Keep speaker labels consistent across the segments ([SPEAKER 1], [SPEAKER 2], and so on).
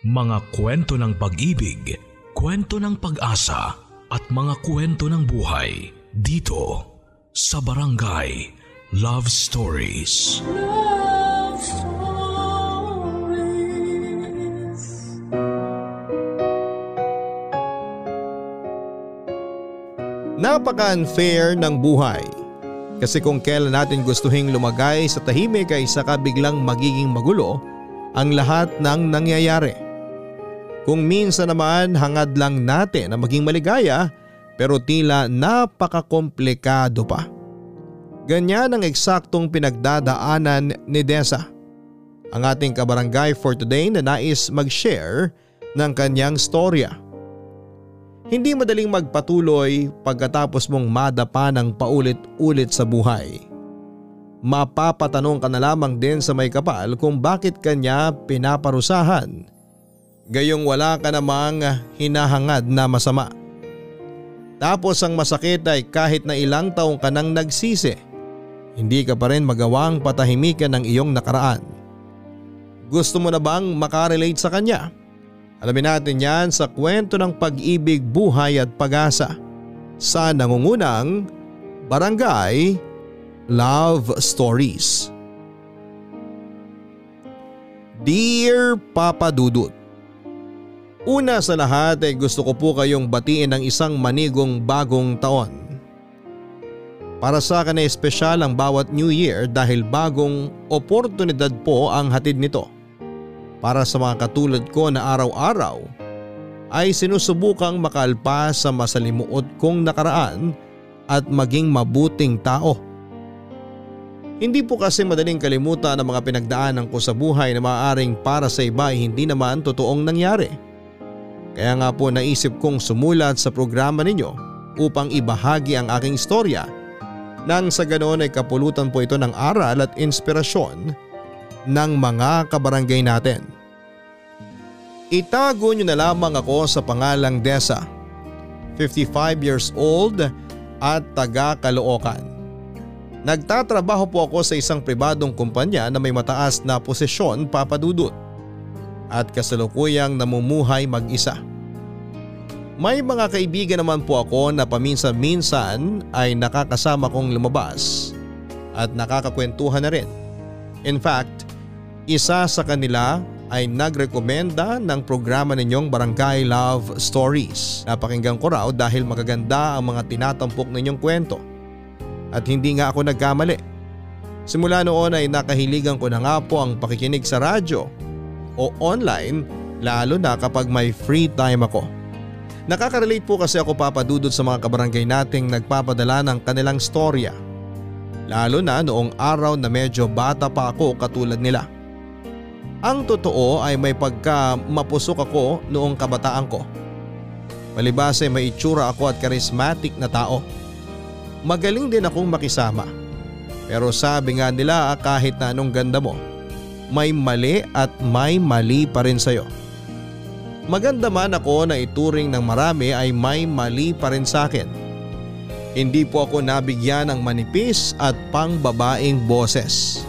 [SPEAKER 1] Mga kwento ng pag-ibig, kwento ng pag-asa at mga kwento ng buhay dito sa Barangay Love Stories.
[SPEAKER 2] Love Stories.
[SPEAKER 3] Napaka-unfair ng buhay. Kasi kung kailan natin gustuhing lumagay sa tahimik ay saka biglang magiging magulo ang lahat ng nangyayari. Kung minsan naman hangad lang natin na maging maligaya pero tila napakakomplikado pa. Ganyan ang eksaktong pinagdadaanan ni Desa. Ang ating kabarangay for today na nais mag-share ng kanyang storya. Hindi madaling magpatuloy pagkatapos mong madapa ng paulit-ulit sa buhay. Mapapatanong ka na lamang din sa may kapal kung bakit kanya pinaparusahan. Gayong wala ka namang hinahangad na masama. Tapos ang masakit ay kahit na ilang taong ka nang nagsisi, hindi ka pa rin magawang patahimikan ng iyong nakaraan. Gusto mo na bang makarelate sa kanya? Alamin natin yan sa kwento ng pag-ibig, buhay at pag-asa sa nangungunang Barangay Love Stories. Dear Papa Dudut Una sa lahat ay gusto ko po kayong batiin ng isang manigong bagong taon. Para sa akin ay espesyal ang bawat New Year dahil bagong oportunidad po ang hatid nito. Para sa mga katulad ko na araw-araw ay sinusubukang makalpas sa masalimuot kong nakaraan at maging mabuting tao. Hindi po kasi madaling kalimutan ang mga pinagdaanan ko sa buhay na maaaring para sa iba ay hindi naman totoong nangyari. Kaya nga po naisip kong sumulat sa programa ninyo upang ibahagi ang aking istorya nang sa ganoon ay kapulutan po ito ng aral at inspirasyon ng mga kabarangay natin. Itago nyo na lamang ako sa pangalang Desa, 55 years old at taga Caloocan. Nagtatrabaho po ako sa isang pribadong kumpanya na may mataas na posisyon papadudot at kasalukuyang namumuhay mag-isa. May mga kaibigan naman po ako na paminsan-minsan ay nakakasama kong lumabas at nakakakwentuhan na rin. In fact, isa sa kanila ay nagrekomenda ng programa ninyong Barangay Love Stories. Napakinggan ko raw dahil magaganda ang mga tinatampok ninyong kwento. At hindi nga ako nagkamali. Simula noon ay nakahiligan ko na nga po ang pakikinig sa radyo o online lalo na kapag may free time ako. Nakaka-relate po kasi ako papadudod sa mga kabarangay nating nagpapadala ng kanilang storya. Lalo na noong araw na medyo bata pa ako katulad nila. Ang totoo ay may pagka mapusok ako noong kabataan ko. Palibas ay may itsura ako at charismatic na tao. Magaling din akong makisama. Pero sabi nga nila kahit na anong ganda mo, may mali at may mali pa rin sa'yo. Maganda man ako na ituring ng marami ay may mali pa rin sa akin. Hindi po ako nabigyan ng manipis at pangbabaing boses.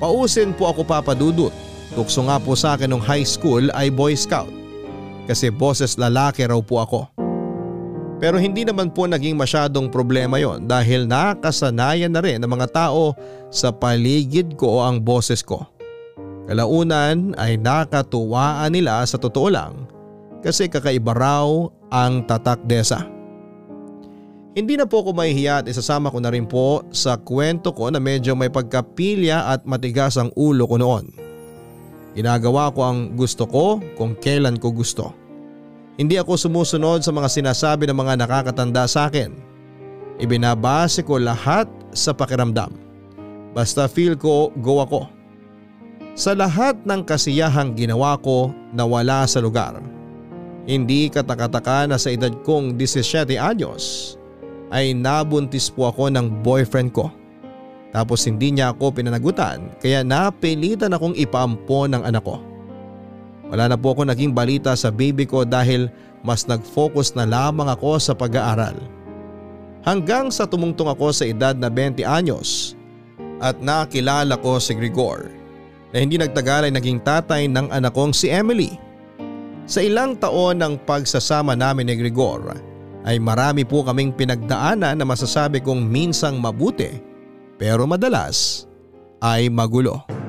[SPEAKER 3] Pausin po ako papadudot. Tukso nga po sa akin nung high school ay boy scout. Kasi boses lalaki raw po ako. Pero hindi naman po naging masyadong problema yon dahil nakasanayan na rin ng mga tao sa paligid ko ang boses ko. Kalaunan ay nakatuwaan nila sa totoo lang kasi kakaiba raw ang tatak desa. Hindi na po ako mahihiya at isasama ko na rin po sa kwento ko na medyo may pagkapilya at matigas ang ulo ko noon. Ginagawa ko ang gusto ko kung kailan ko gusto. Hindi ako sumusunod sa mga sinasabi ng mga nakakatanda sa akin. Ibinabase ko lahat sa pakiramdam. Basta feel ko go ako. Sa lahat ng kasiyahang ginawa ko na wala sa lugar. Hindi katakataka na sa edad kong 17 anyos ay nabuntis po ako ng boyfriend ko. Tapos hindi niya ako pinanagutan kaya napilitan akong ipaampon ng anak ko. Wala na po ako naging balita sa baby ko dahil mas nag-focus na lamang ako sa pag-aaral. Hanggang sa tumungtong ako sa edad na 20 anyos at nakilala ko si Grigor. na hindi nagtagal ay naging tatay ng anak kong si Emily. Sa ilang taon ng pagsasama namin ni Gregor ay marami po kaming pinagdaanan na masasabi kong minsang mabuti pero madalas ay magulo.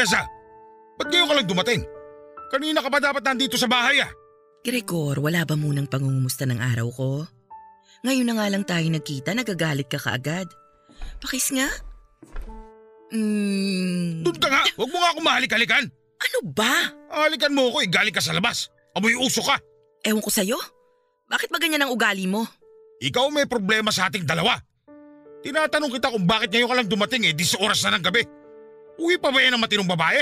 [SPEAKER 4] Deza, ba't ngayon ka lang dumating? Kanina ka ba dapat nandito sa bahay ah?
[SPEAKER 5] Gregor, wala ba munang pangungumusta ng araw ko? Ngayon na nga lang tayo nagkita, nagagalit ka kaagad. Pakis nga. Hmm,
[SPEAKER 4] Doon ka nga, huwag mo nga ako mahalik-halikan.
[SPEAKER 5] ano ba?
[SPEAKER 4] Halikan mo ako eh, galing ka sa labas. Amoy uso ka.
[SPEAKER 5] Ewan ko sa'yo. Bakit ba ganyan ang ugali mo?
[SPEAKER 4] Ikaw may problema sa ating dalawa. Tinatanong kita kung bakit ngayon ka lang dumating eh, 10 oras na ng gabi. Uwi pa ba yan ng matinong babae?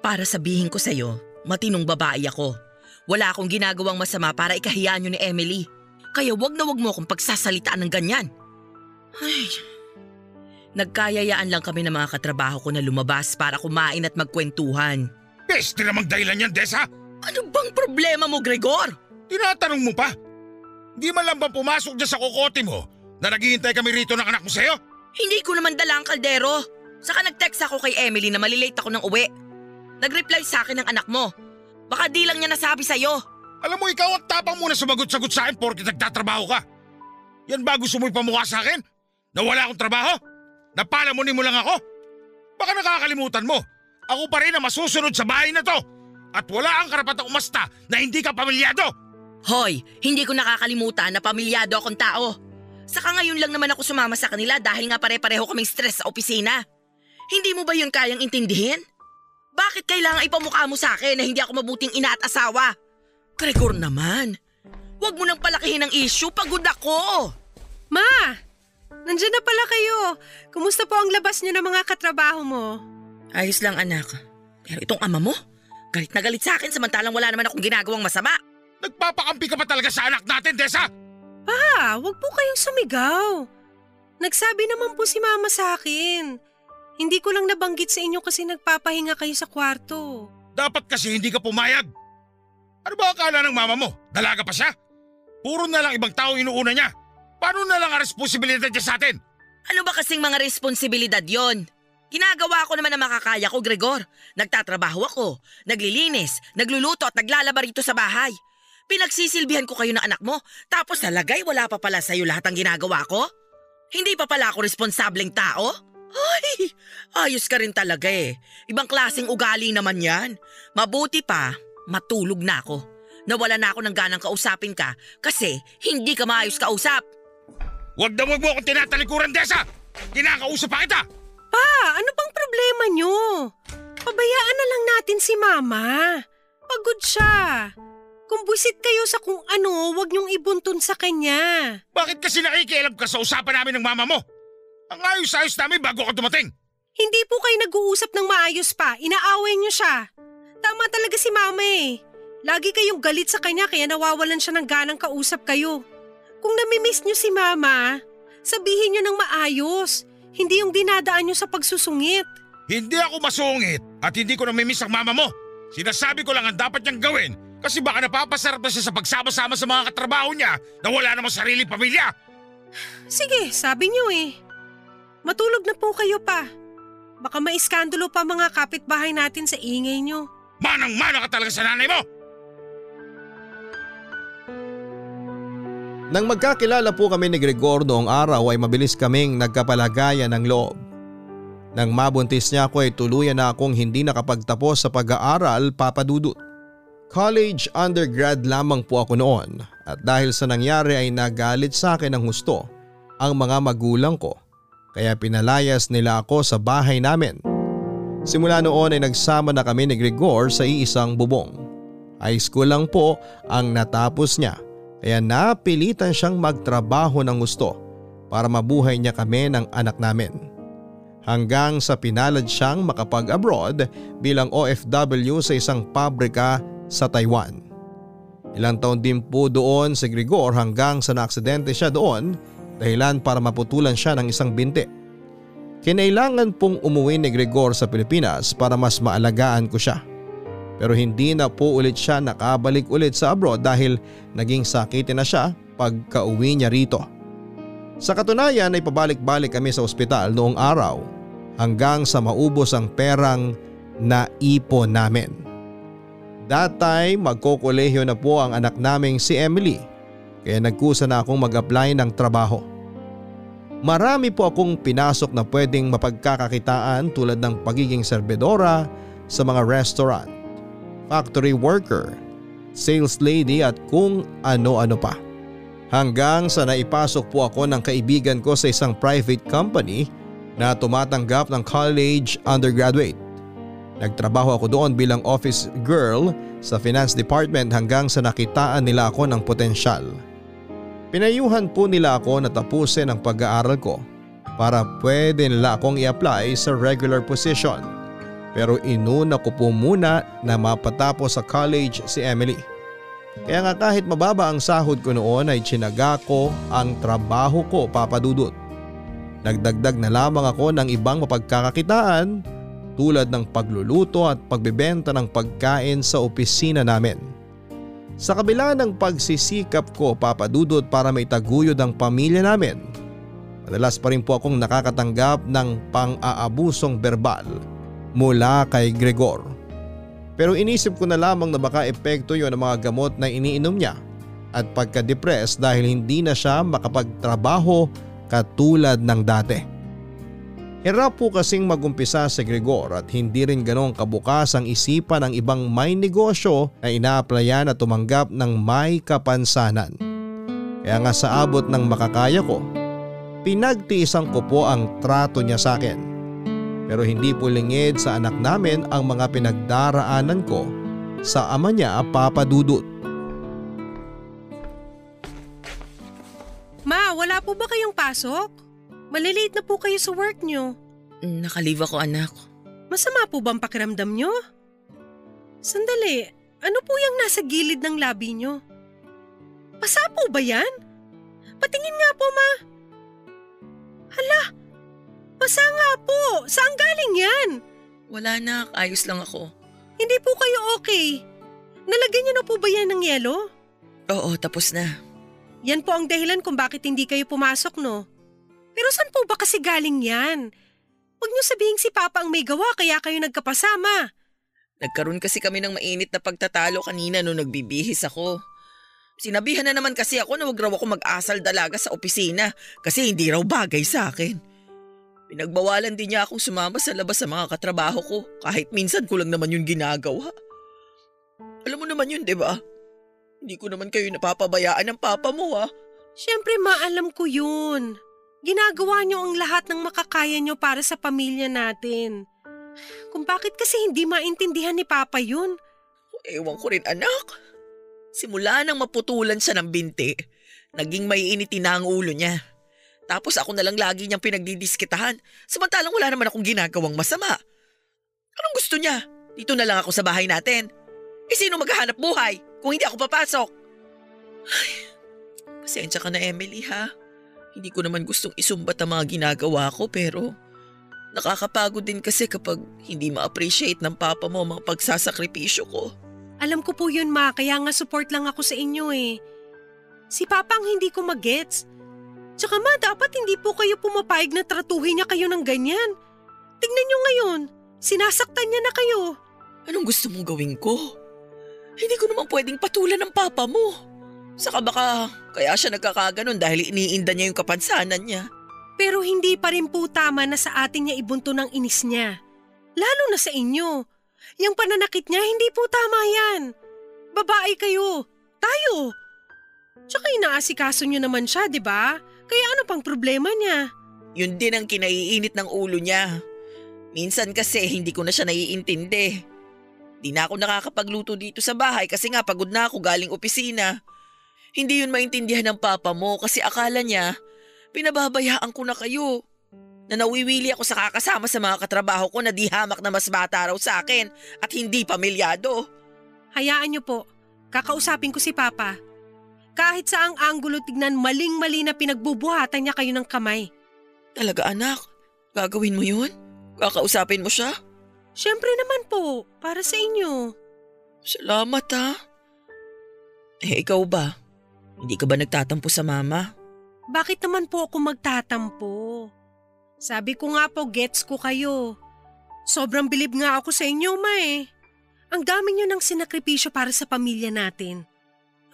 [SPEAKER 5] Para sabihin ko sa'yo, matinong babae ako. Wala akong ginagawang masama para ikahiya niyo ni Emily. Kaya wag na wag mo akong pagsasalitaan ng ganyan. Ay, nagkayayaan lang kami ng mga katrabaho ko na lumabas para kumain at magkwentuhan.
[SPEAKER 4] Peste namang dahilan yan, Desa.
[SPEAKER 5] Ano bang problema mo, Gregor?
[SPEAKER 4] Tinatanong mo pa? Di man lang ba pumasok dyan sa kokote mo na naghihintay kami rito ng anak mo sa'yo?
[SPEAKER 5] Hindi ko naman dala ang kaldero. Saka nag-text ako kay Emily na malilate ako ng uwi. Nag-reply sa akin ng anak mo. Baka di lang niya nasabi sa'yo.
[SPEAKER 4] Alam mo, ikaw ang tapang mo na sumagot-sagot sa akin porke nagtatrabaho ka. Yan ba gusto mo ipamukha sa akin? Na wala akong trabaho? Napalamunin mo lang ako? Baka nakakalimutan mo. Ako pa rin ang masusunod sa bahay na to. At wala ang karapatang umasta na hindi ka pamilyado.
[SPEAKER 5] Hoy, hindi ko nakakalimutan na pamilyado akong tao. Saka ngayon lang naman ako sumama sa kanila dahil nga pare-pareho kaming stress sa opisina. Hindi mo ba yun kayang intindihin? Bakit kailangan ipamukha mo sa akin na hindi ako mabuting ina at asawa? Gregor naman. Huwag mo nang palakihin ang issue, pagod ako.
[SPEAKER 6] Ma! Nandiyan na pala kayo. Kumusta po ang labas niyo ng mga katrabaho mo?
[SPEAKER 5] Ayos lang anak. Pero itong ama mo, galit na galit sa akin samantalang wala naman akong ginagawang masama.
[SPEAKER 4] Nagpapakampi ka pa talaga sa anak natin, Desa!
[SPEAKER 6] Pa, wag po kayong sumigaw. Nagsabi naman po si mama sa akin. Hindi ko lang nabanggit sa inyo kasi nagpapahinga kayo sa kwarto.
[SPEAKER 4] Dapat kasi hindi ka pumayag. Ano ba akala ng mama mo? Dalaga pa siya? Puro na lang ibang tao inuuna niya. Paano na lang ang responsibilidad niya sa atin?
[SPEAKER 5] Ano ba kasing mga responsibilidad yon? Ginagawa ko naman ang makakaya ko, Gregor. Nagtatrabaho ako, naglilinis, nagluluto at naglalaba rito sa bahay. Pinagsisilbihan ko kayo ng anak mo, tapos nalagay wala pa pala sa'yo lahat ang ginagawa ko? Hindi pa pala ako responsableng tao? Ay, ayos ka rin talaga eh. Ibang klaseng ugali naman yan. Mabuti pa, matulog na ako. Nawala na ako ng ganang kausapin ka kasi hindi ka maayos kausap.
[SPEAKER 4] Huwag na huwag mo akong tinatalikuran, Desa! Kinakausap pa kita!
[SPEAKER 6] Pa, ano bang problema niyo? Pabayaan na lang natin si mama. Pagod siya. Kung buisit kayo sa kung ano, wag niyong ibuntun sa kanya.
[SPEAKER 4] Bakit kasi nakikialam ka sa usapan namin ng mama mo? Ang ayos-ayos namin bago ka dumating.
[SPEAKER 6] Hindi po kayo nag-uusap ng maayos pa. Inaaway niyo siya. Tama talaga si mama eh. Lagi kayong galit sa kanya kaya nawawalan siya ng ganang kausap kayo. Kung namimiss niyo si mama, sabihin niyo ng maayos. Hindi yung dinadaan niyo sa pagsusungit.
[SPEAKER 4] Hindi ako masungit at hindi ko namimiss ang mama mo. Sinasabi ko lang ang dapat niyang gawin kasi baka napapasarap na siya sa pagsama-sama sa mga katrabaho niya na wala namang sariling pamilya.
[SPEAKER 6] Sige, sabi niyo eh. Matulog na po kayo pa. Baka maiskandalo pa mga kapitbahay natin sa ingay niyo.
[SPEAKER 4] Manang-mana ka talaga sa nanay mo!
[SPEAKER 3] Nang magkakilala po kami ni Gregor noong araw ay mabilis kaming nagkapalagayan ng loob. Nang mabuntis niya ako ay tuluyan na akong hindi nakapagtapos sa pag-aaral papadudot. College undergrad lamang po ako noon at dahil sa nangyari ay nagalit sa akin ng husto ang mga magulang ko kaya pinalayas nila ako sa bahay namin. Simula noon ay nagsama na kami ni Gregor sa iisang bubong. High school lang po ang natapos niya kaya napilitan siyang magtrabaho ng gusto para mabuhay niya kami ng anak namin. hanggang sa pinalad siyang makapag-abroad bilang OFW sa isang pabrika sa Taiwan. Ilang taon din po doon si Grigor hanggang sa naaksidente siya doon dahilan para maputulan siya ng isang binti. Kinailangan pong umuwi ni Gregor sa Pilipinas para mas maalagaan ko siya. Pero hindi na po ulit siya nakabalik ulit sa abroad dahil naging sakitin na siya pagka-uwi niya rito. Sa katunayan ay pabalik-balik kami sa ospital noong araw hanggang sa maubos ang perang na ipo namin. That time magkokolehiyo na po ang anak naming si Emily kaya nagkusa na akong mag-apply ng trabaho. Marami po akong pinasok na pwedeng mapagkakakitaan tulad ng pagiging serbedora sa mga restaurant, factory worker, sales lady at kung ano-ano pa. Hanggang sa naipasok po ako ng kaibigan ko sa isang private company na tumatanggap ng college undergraduate. Nagtrabaho ako doon bilang office girl sa finance department hanggang sa nakitaan nila ako ng potensyal. Pinayuhan po nila ako na tapusin ang pag-aaral ko para pwede nila akong i-apply sa regular position. Pero inuna ko po muna na mapatapos sa college si Emily. Kaya nga kahit mababa ang sahod ko noon ay tsinaga ko ang trabaho ko papadudot. Nagdagdag na lamang ako ng ibang mapagkakakitaan tulad ng pagluluto at pagbebenta ng pagkain sa opisina namin. Sa kabila ng pagsisikap ko papadudot para may taguyod ang pamilya namin, madalas pa rin po akong nakakatanggap ng pang-aabusong verbal mula kay Gregor. Pero inisip ko na lamang na baka epekto yon ng mga gamot na iniinom niya at pagka-depress dahil hindi na siya makapagtrabaho katulad ng dati. Hirap po kasing magumpisa si Gregor at hindi rin ganong kabukas ang isipan ng ibang may negosyo na inaaplayan at tumanggap ng may kapansanan. Kaya nga sa abot ng makakaya ko, pinagtiisan ko po ang trato niya sa akin. Pero hindi po lingid sa anak namin ang mga pinagdaraanan ko sa ama niya Papa Dudut.
[SPEAKER 6] Ma, wala po ba kayong pasok? Malilate na po kayo sa work nyo.
[SPEAKER 5] Nakalive ako anak.
[SPEAKER 6] Masama po bang pakiramdam nyo? Sandali, ano po yung nasa gilid ng labi nyo? Pasa po ba yan? Patingin nga po ma. Hala, pasa nga po. Saan galing yan?
[SPEAKER 5] Wala na, ayos lang ako.
[SPEAKER 6] Hindi po kayo okay. Nalagyan niyo na po ba yan ng yelo?
[SPEAKER 5] Oo, tapos na.
[SPEAKER 6] Yan po ang dahilan kung bakit hindi kayo pumasok no. Pero saan po ba kasi galing yan? Huwag niyo sabihin si Papa ang may gawa kaya kayo nagkapasama.
[SPEAKER 5] Nagkaroon kasi kami ng mainit na pagtatalo kanina nung nagbibihis ako. Sinabihan na naman kasi ako na wag raw ako mag-asal dalaga sa opisina kasi hindi raw bagay sa akin. Pinagbawalan din niya akong sumama sa labas sa mga katrabaho ko kahit minsan ko lang naman yun ginagawa. Alam mo naman yun, di ba? Hindi ko naman kayo napapabayaan ng papa mo, ah.
[SPEAKER 6] Siyempre maalam ko yun. Ginagawa niyo ang lahat ng makakaya niyo para sa pamilya natin. Kung bakit kasi hindi maintindihan ni Papa yun?
[SPEAKER 5] Ewan ko rin anak. Simula nang maputulan siya ng binti, naging may initi na ang ulo niya. Tapos ako na lang lagi niyang pinagdidiskitahan, samantalang wala naman akong ginagawang masama. Anong gusto niya? Dito na lang ako sa bahay natin. Eh sino maghahanap buhay kung hindi ako papasok? Ay, pasensya ka na Emily ha. Hindi ko naman gustong isumbat ang mga ginagawa ko pero nakakapagod din kasi kapag hindi ma-appreciate ng papa mo ang mga pagsasakripisyo ko.
[SPEAKER 6] Alam ko po yun ma, kaya nga support lang ako sa inyo eh. Si Papa ang hindi ko magets. Tsaka ma, dapat hindi po kayo pumapayag na tratuhin niya kayo ng ganyan. Tignan niyo ngayon, sinasaktan niya na kayo.
[SPEAKER 5] Anong gusto mong gawin ko? Hindi ko naman pwedeng patulan ng papa mo. Saka baka kaya siya nagkakaganon dahil iniinda niya yung kapansanan niya.
[SPEAKER 6] Pero hindi pa rin po tama na sa atin niya ibunto ng inis niya. Lalo na sa inyo. Yung pananakit niya, hindi po tama yan. Babae kayo. Tayo. Tsaka inaasikaso niyo naman siya, di ba? Kaya ano pang problema niya?
[SPEAKER 5] Yun din ang kinaiinit ng ulo niya. Minsan kasi hindi ko na siya naiintindi. Di na ako nakakapagluto dito sa bahay kasi nga pagod na ako galing opisina. Hindi yun maintindihan ng papa mo kasi akala niya, pinababayaan ko na kayo. Na nawiwili ako sa kakasama sa mga katrabaho ko na di hamak na mas bata raw sa akin at hindi pamilyado.
[SPEAKER 6] Hayaan niyo po. Kakausapin ko si Papa. Kahit sa ang anggulo tignan maling-mali na pinagbubuhatan niya kayo ng kamay.
[SPEAKER 5] Talaga anak, gagawin mo yun? Kakausapin mo siya?
[SPEAKER 6] Siyempre naman po, para sa inyo.
[SPEAKER 5] Salamat ha. Eh ikaw ba? Hindi ka ba nagtatampo sa mama?
[SPEAKER 6] Bakit naman po ako magtatampo? Sabi ko nga po, gets ko kayo. Sobrang bilib nga ako sa inyo, ma eh. Ang dami niyo ng sinakripisyo para sa pamilya natin.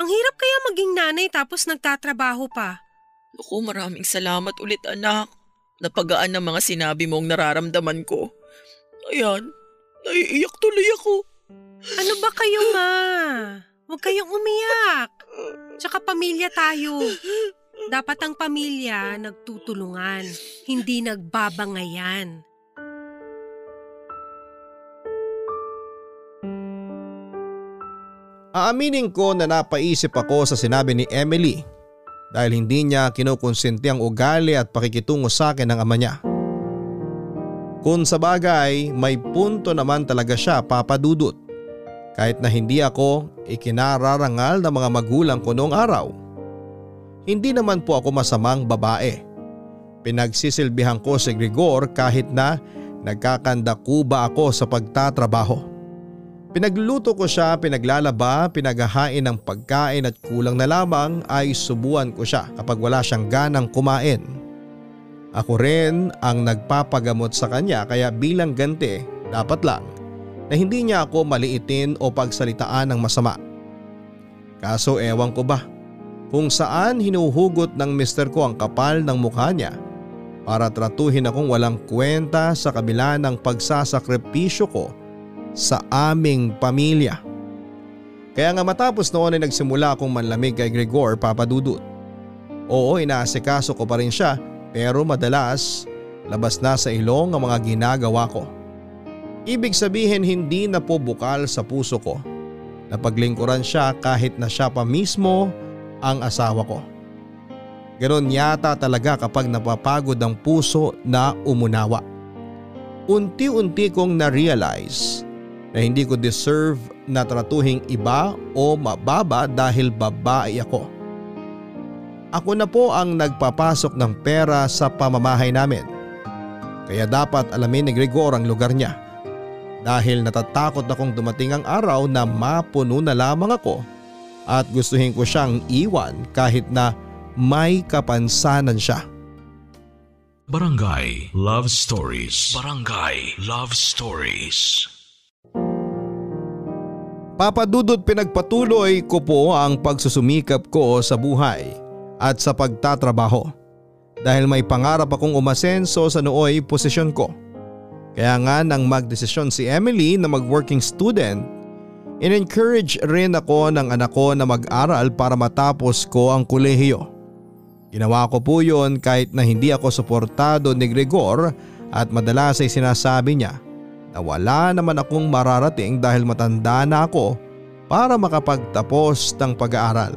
[SPEAKER 6] Ang hirap kaya maging nanay tapos nagtatrabaho pa.
[SPEAKER 5] Naku, maraming salamat ulit anak. Napagaan ng mga sinabi mong nararamdaman ko. Ayan, naiiyak tuloy ako.
[SPEAKER 6] Ano ba kayo, ma? Huwag kayong umiyak. Tsaka pamilya tayo. Dapat ang pamilya nagtutulungan, hindi nagbabangayan.
[SPEAKER 3] Aaminin ko na napaisip ako sa sinabi ni Emily dahil hindi niya kinukonsente ang ugali at pakikitungo sa akin ng ama niya. Kung sa bagay, may punto naman talaga siya papadudot. Kahit na hindi ako ikinararangal ng mga magulang ko noong araw. Hindi naman po ako masamang babae. Pinagsisilbihan ko si Gregor kahit na nagkakandakuba ako sa pagtatrabaho. Pinagluluto ko siya, pinaglalaba, pinaghahain ng pagkain at kulang na lamang ay subuan ko siya kapag wala siyang ganang kumain. Ako rin ang nagpapagamot sa kanya kaya bilang ganti dapat lang na hindi niya ako maliitin o pagsalitaan ng masama. Kaso ewan ko ba kung saan hinuhugot ng mister ko ang kapal ng mukha niya para tratuhin akong walang kwenta sa kabila ng pagsasakripisyo ko sa aming pamilya. Kaya nga matapos noon ay nagsimula akong manlamig kay Gregor papadudot. Oo inaasikaso ko pa rin siya pero madalas labas na sa ilong ang mga ginagawa ko. Ibig sabihin hindi na po bukal sa puso ko. Napaglingkuran siya kahit na siya pa mismo ang asawa ko. Ganon yata talaga kapag napapagod ang puso na umunawa. Unti-unti kong na-realize na hindi ko deserve na tratuhing iba o mababa dahil babae ako. Ako na po ang nagpapasok ng pera sa pamamahay namin. Kaya dapat alamin ni Gregor ang lugar niya. Dahil natatakot akong dumating ang araw na mapuno na lamang ako at gustuhin ko siyang iwan kahit na may kapansanan siya.
[SPEAKER 1] Barangay Love Stories. Barangay Love Stories.
[SPEAKER 3] Papadudot pinagpatuloy ko po ang pagsusumikap ko sa buhay at sa pagtatrabaho dahil may pangarap akong umasenso sa nooy posisyon ko. Kaya nga nang magdesisyon si Emily na mag-working student, in-encourage rin ako ng anak ko na mag-aral para matapos ko ang kolehiyo. Ginawa ko po yun kahit na hindi ako suportado ni Gregor at madalas ay sinasabi niya na wala naman akong mararating dahil matanda na ako para makapagtapos ng pag-aaral.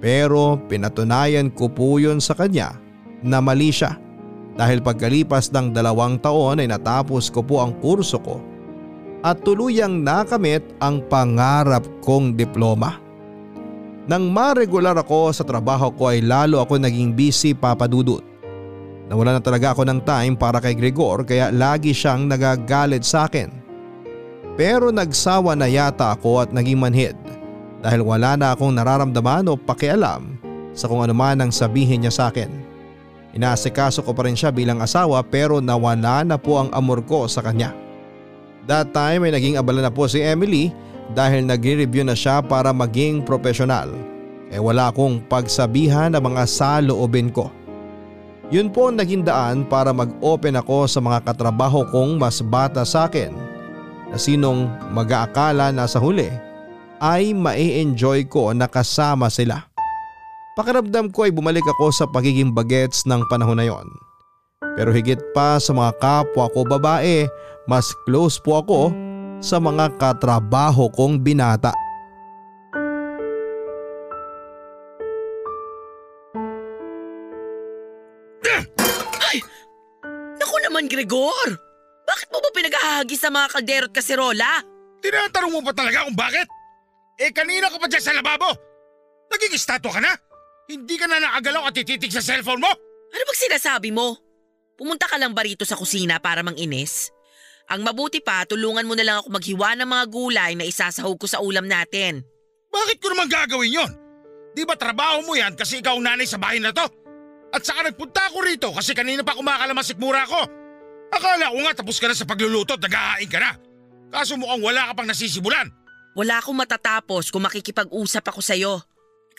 [SPEAKER 3] Pero pinatunayan ko po yun sa kanya na mali siya dahil pagkalipas ng dalawang taon ay natapos ko po ang kurso ko at tuluyang nakamit ang pangarap kong diploma. Nang maregular ako sa trabaho ko ay lalo ako naging busy papadudot. Nawala na talaga ako ng time para kay Gregor kaya lagi siyang nagagalit sa akin. Pero nagsawa na yata ako at naging manhid dahil wala na akong nararamdaman o pakialam sa kung ano man ang sabihin niya sa akin. Inaasikaso ko pa rin siya bilang asawa pero nawala na po ang amor ko sa kanya. That time ay naging abala na po si Emily dahil nagre-review na siya para maging profesional. Eh wala akong pagsabihan ng mga saloobin ko. Yun po ang naging daan para mag-open ako sa mga katrabaho kong mas bata sa akin na sinong mag-aakala na sa huli ay mai-enjoy ko na kasama sila. Pakiramdam ko ay bumalik ako sa pagiging bagets ng panahon na yon. Pero higit pa sa mga kapwa ko babae, mas close po ako sa mga katrabaho kong binata.
[SPEAKER 5] naman, Gregor? Bakit mo ba pinagahahagi sa mga kaldero at kaserola?
[SPEAKER 4] Tinatanong mo pa talaga kung bakit? Eh kanina ka pa dyan sa lababo. Naging estatwa ka na? Hindi ka na nakagalaw at tititig sa cellphone mo?
[SPEAKER 5] Ano bang sinasabi mo? Pumunta ka lang ba rito sa kusina para manginis? Ang mabuti pa, tulungan mo na lang ako maghiwa ng mga gulay na isasahog ko sa ulam natin.
[SPEAKER 4] Bakit ko naman gagawin yon? Di ba trabaho mo yan kasi ikaw ang nanay sa bahay na to? At saka nagpunta ako rito kasi kanina pa kumakalamasik mura ko. Akala ko nga tapos ka na sa pagluluto at nag ka na. Kaso mukhang wala ka pang nasisibulan.
[SPEAKER 5] Wala akong matatapos kung makikipag-usap ako sa'yo.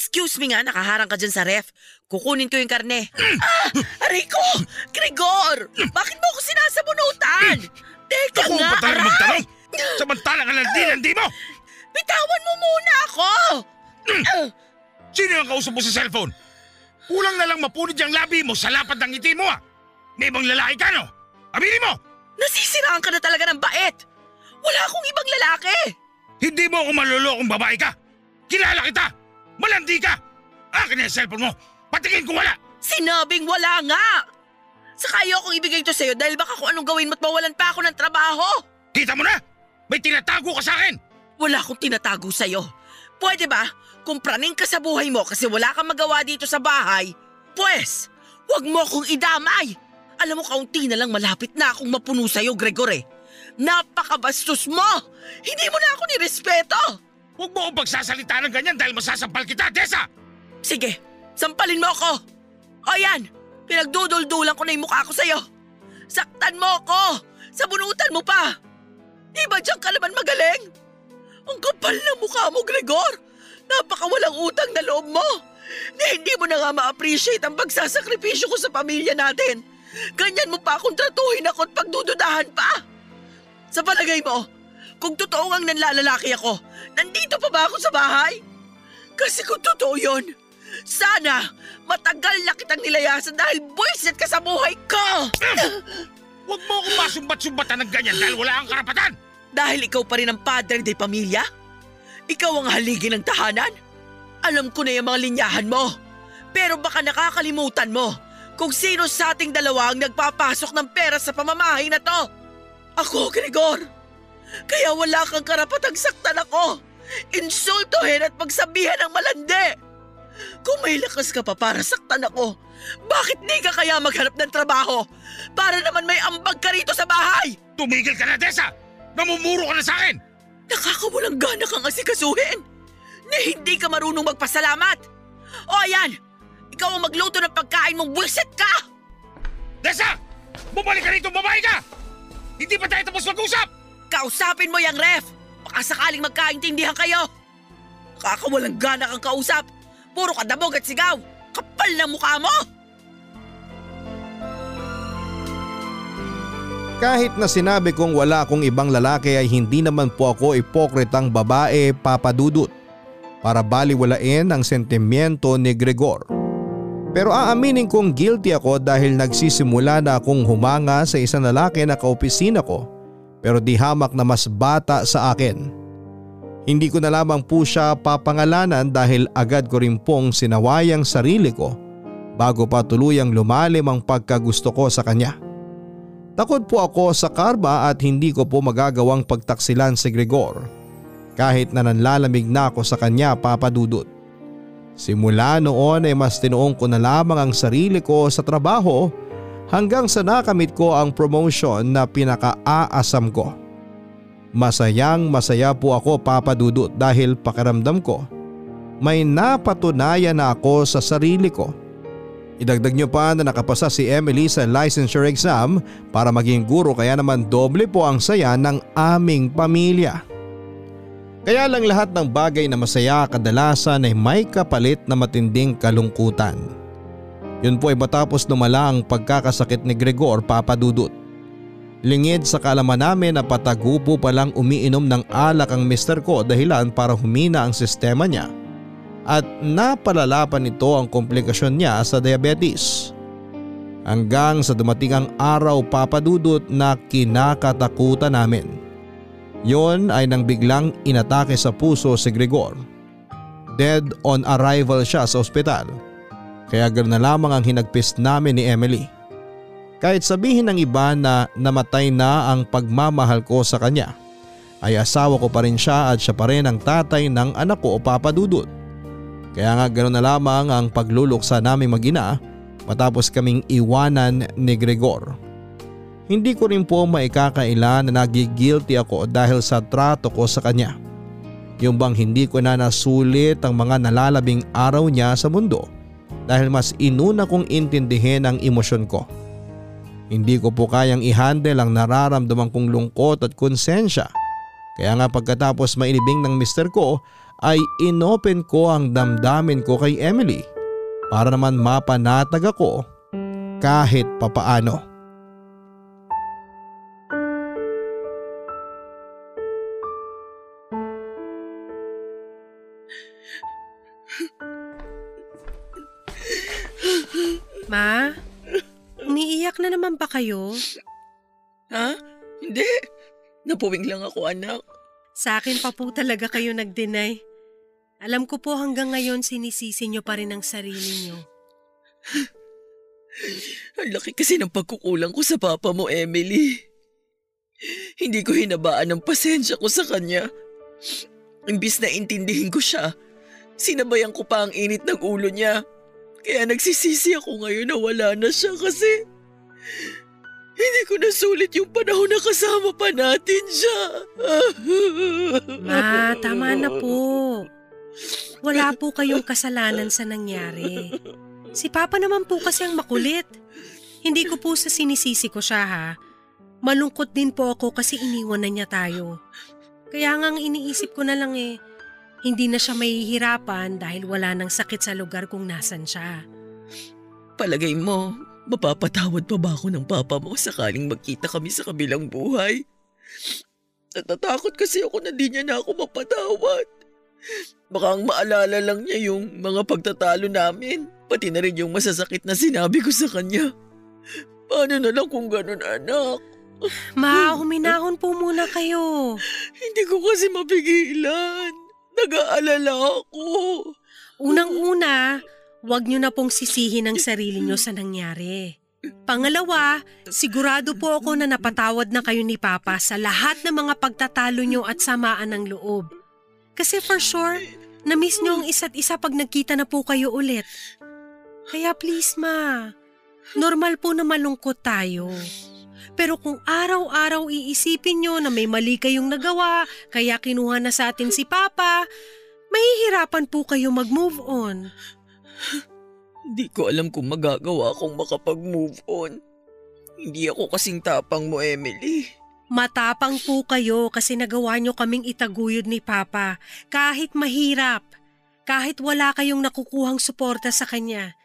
[SPEAKER 5] Excuse me nga, nakaharang ka dyan sa ref. Kukunin ko yung karne. ah! Aray ko! Gregor! Bakit mo ako sinasabunutan? Teka
[SPEAKER 4] Ako
[SPEAKER 5] nga, aray!
[SPEAKER 4] magtanong. Samantalang alaldi-landi mo.
[SPEAKER 5] Bitawan mo muna ako!
[SPEAKER 4] Sino ang kausap mo sa cellphone? Kulang na lang mapunit yung labi mo sa lapad ng ngiti mo ah. May ibang lalaki ka no? Aminin mo!
[SPEAKER 5] nasisiraan ka na talaga ng bait! Wala akong ibang lalaki!
[SPEAKER 4] Hindi mo ako malulokong babae ka! Kilala kita! Malandi ka! Akin na yung cellphone mo! Patingin ko wala!
[SPEAKER 5] Sinabing wala nga! Saka ayokong ibigay ito sa'yo dahil baka kung anong gawin mo't mawalan pa ako ng trabaho!
[SPEAKER 4] Kita mo na! May tinatago ka sa akin!
[SPEAKER 5] Wala akong tinatago sa'yo. Pwede ba? Kung praning ka sa buhay mo kasi wala kang magawa dito sa bahay, pwes, wag mo akong idamay! Alam mo kaunti na lang malapit na akong mapuno sa'yo, Gregory. Napakabastos mo! Hindi mo na ako nirespeto!
[SPEAKER 4] Huwag mo akong pagsasalita ng ganyan dahil masasampal kita, Tessa!
[SPEAKER 5] Sige, sampalin mo ako! O yan, pinagduduldulan ko na yung mukha ko sa'yo. Saktan mo ako! Sabunutan mo pa! Di ba diyan ka naman magaling? Ang kapal ng mukha mo, Gregor! Napakawalang utang na loob mo! Na hindi mo na nga ma-appreciate ang pagsasakripisyo ko sa pamilya natin. Ganyan mo pa akong tratuhin ako at pagdududahan pa. Sa palagay mo, kung totoo ang nanlalalaki ako, nandito pa ba ako sa bahay? Kasi kung totoo yun, sana matagal na kitang nilayasan dahil buwisit ka sa buhay ko!
[SPEAKER 4] Huwag mo akong masumbat-sumbatan ng ganyan dahil wala kang karapatan!
[SPEAKER 5] Dahil ikaw pa rin ang padre de pamilya? Ikaw ang haligi ng tahanan? Alam ko na yung mga linyahan mo. Pero baka nakakalimutan mo kung sino sa ating dalawa ang nagpapasok ng pera sa pamamahay na to. Ako, Gregor. Kaya wala kang karapatang saktan ako. Insultuhin at pagsabihan ng malandi. Kung may lakas ka pa para saktan ako, bakit di ka kaya maghanap ng trabaho? Para naman may ambag ka rito sa bahay.
[SPEAKER 4] Tumigil ka na, Tessa! Namumuro ka na sa akin!
[SPEAKER 5] Nakakawalang gana kang asikasuhin na hindi ka marunong magpasalamat. O ayan, ikaw ang magluto ng pagkain mong buwisit ka!
[SPEAKER 4] Tessa! Bumalik ka rito, babae ka! Hindi pa tayo tapos mag-usap!
[SPEAKER 5] Kausapin mo yung ref! Baka sakaling magkaintindihan kayo! Nakakawalang gana kang kausap! Puro ka dabog at sigaw! Kapal ng mukha mo!
[SPEAKER 3] Kahit na sinabi kong wala akong ibang lalaki ay hindi naman po ako ipokritang babae papadudot para baliwalain ang sentimiento ni Gregor. Pero aaminin kong guilty ako dahil nagsisimula na akong humanga sa isang lalaki na kaopisina ko pero di hamak na mas bata sa akin. Hindi ko na lamang po siya papangalanan dahil agad ko rin pong sinawayang sarili ko bago pa tuluyang lumalim ang pagkagusto ko sa kanya. Takot po ako sa karma at hindi ko po magagawang pagtaksilan si Gregor kahit na nanlalamig na ako sa kanya papadudot. Simula noon ay mas tinuong ko na lamang ang sarili ko sa trabaho hanggang sa nakamit ko ang promotion na pinaka-aasam ko. Masayang masaya po ako papadudot dahil pakiramdam ko may napatunayan na ako sa sarili ko. Idagdag nyo pa na nakapasa si Emily sa licensure exam para maging guro kaya naman doble po ang saya ng aming pamilya. Kaya lang lahat ng bagay na masaya kadalasan ay may kapalit na matinding kalungkutan. Yun po ay matapos lumala ang pagkakasakit ni Gregor papadudot. Lingid sa kaalaman namin na patagupo palang umiinom ng alak ang mister ko dahilan para humina ang sistema niya at napalala pa nito ang komplikasyon niya sa diabetes. Hanggang sa dumating ang araw papadudot na kinakatakutan namin. Yon ay nang biglang inatake sa puso si Gregor. Dead on arrival siya sa ospital. Kaya ganoon na lamang ang hinagpis namin ni Emily. Kahit sabihin ng iba na namatay na ang pagmamahal ko sa kanya, ay asawa ko pa rin siya at siya pa rin ang tatay ng anak ko o papadudot. Kaya nga ganoon na lamang ang pagluluksa naming magina matapos kaming iwanan ni Gregor. Hindi ko rin po maikakaila na nagigilty ako dahil sa trato ko sa kanya. Yung bang hindi ko na nasulit ang mga nalalabing araw niya sa mundo dahil mas inuna kong intindihin ang emosyon ko. Hindi ko po kayang i-handle ang nararamdaman kong lungkot at konsensya. Kaya nga pagkatapos mainibing ng mister ko ay inopen ko ang damdamin ko kay Emily para naman mapanatag ako kahit papaano.
[SPEAKER 6] Ma, umiiyak na naman ba kayo?
[SPEAKER 5] Ha? Hindi. Napuwing lang ako anak.
[SPEAKER 6] Sa akin pa po talaga kayo nag-deny. Alam ko po hanggang ngayon sinisisi nyo pa rin ang sarili nyo.
[SPEAKER 5] Ang laki kasi ng pagkukulang ko sa papa mo, Emily. Hindi ko hinabaan ang pasensya ko sa kanya. Imbis na intindihin ko siya, sinabayan ko pa ang init ng ulo niya. Kaya nagsisisi ako ngayon na wala na siya kasi hindi ko nasulit yung panahon na kasama pa natin siya.
[SPEAKER 6] Ma, tama na po. Wala po kayong kasalanan sa nangyari. Si Papa naman po kasi ang makulit. Hindi ko po sa sinisisi ko siya ha. Malungkot din po ako kasi iniwan na niya tayo. Kaya nga ang iniisip ko na lang eh, hindi na siya mahihirapan dahil wala nang sakit sa lugar kung nasan siya.
[SPEAKER 5] Palagay mo, mapapatawad pa ba ako ng papa mo sakaling magkita kami sa kabilang buhay? Natatakot kasi ako na di niya na ako mapatawad. Baka ang maalala lang niya yung mga pagtatalo namin, pati na rin yung masasakit na sinabi ko sa kanya. Paano na lang kung ganun anak?
[SPEAKER 6] Ma, huminahon po muna kayo.
[SPEAKER 5] Hindi ko kasi mapigilan. Nag-aalala ako.
[SPEAKER 6] Unang-una, huwag niyo na pong sisihin ang sarili niyo sa nangyari. Pangalawa, sigurado po ako na napatawad na kayo ni Papa sa lahat ng mga pagtatalo niyo at samaan ng loob. Kasi for sure, na-miss niyo ang isa't isa pag nagkita na po kayo ulit. Kaya please ma, normal po na malungkot tayo. Pero kung araw-araw iisipin nyo na may mali kayong nagawa, kaya kinuha na sa atin si Papa, mahihirapan po kayo mag-move on.
[SPEAKER 5] Hindi ko alam kung magagawa akong makapag-move on. Hindi ako kasing tapang mo, Emily.
[SPEAKER 6] Matapang po kayo kasi nagawa nyo kaming itaguyod ni Papa kahit mahirap, kahit wala kayong nakukuhang suporta sa kanya.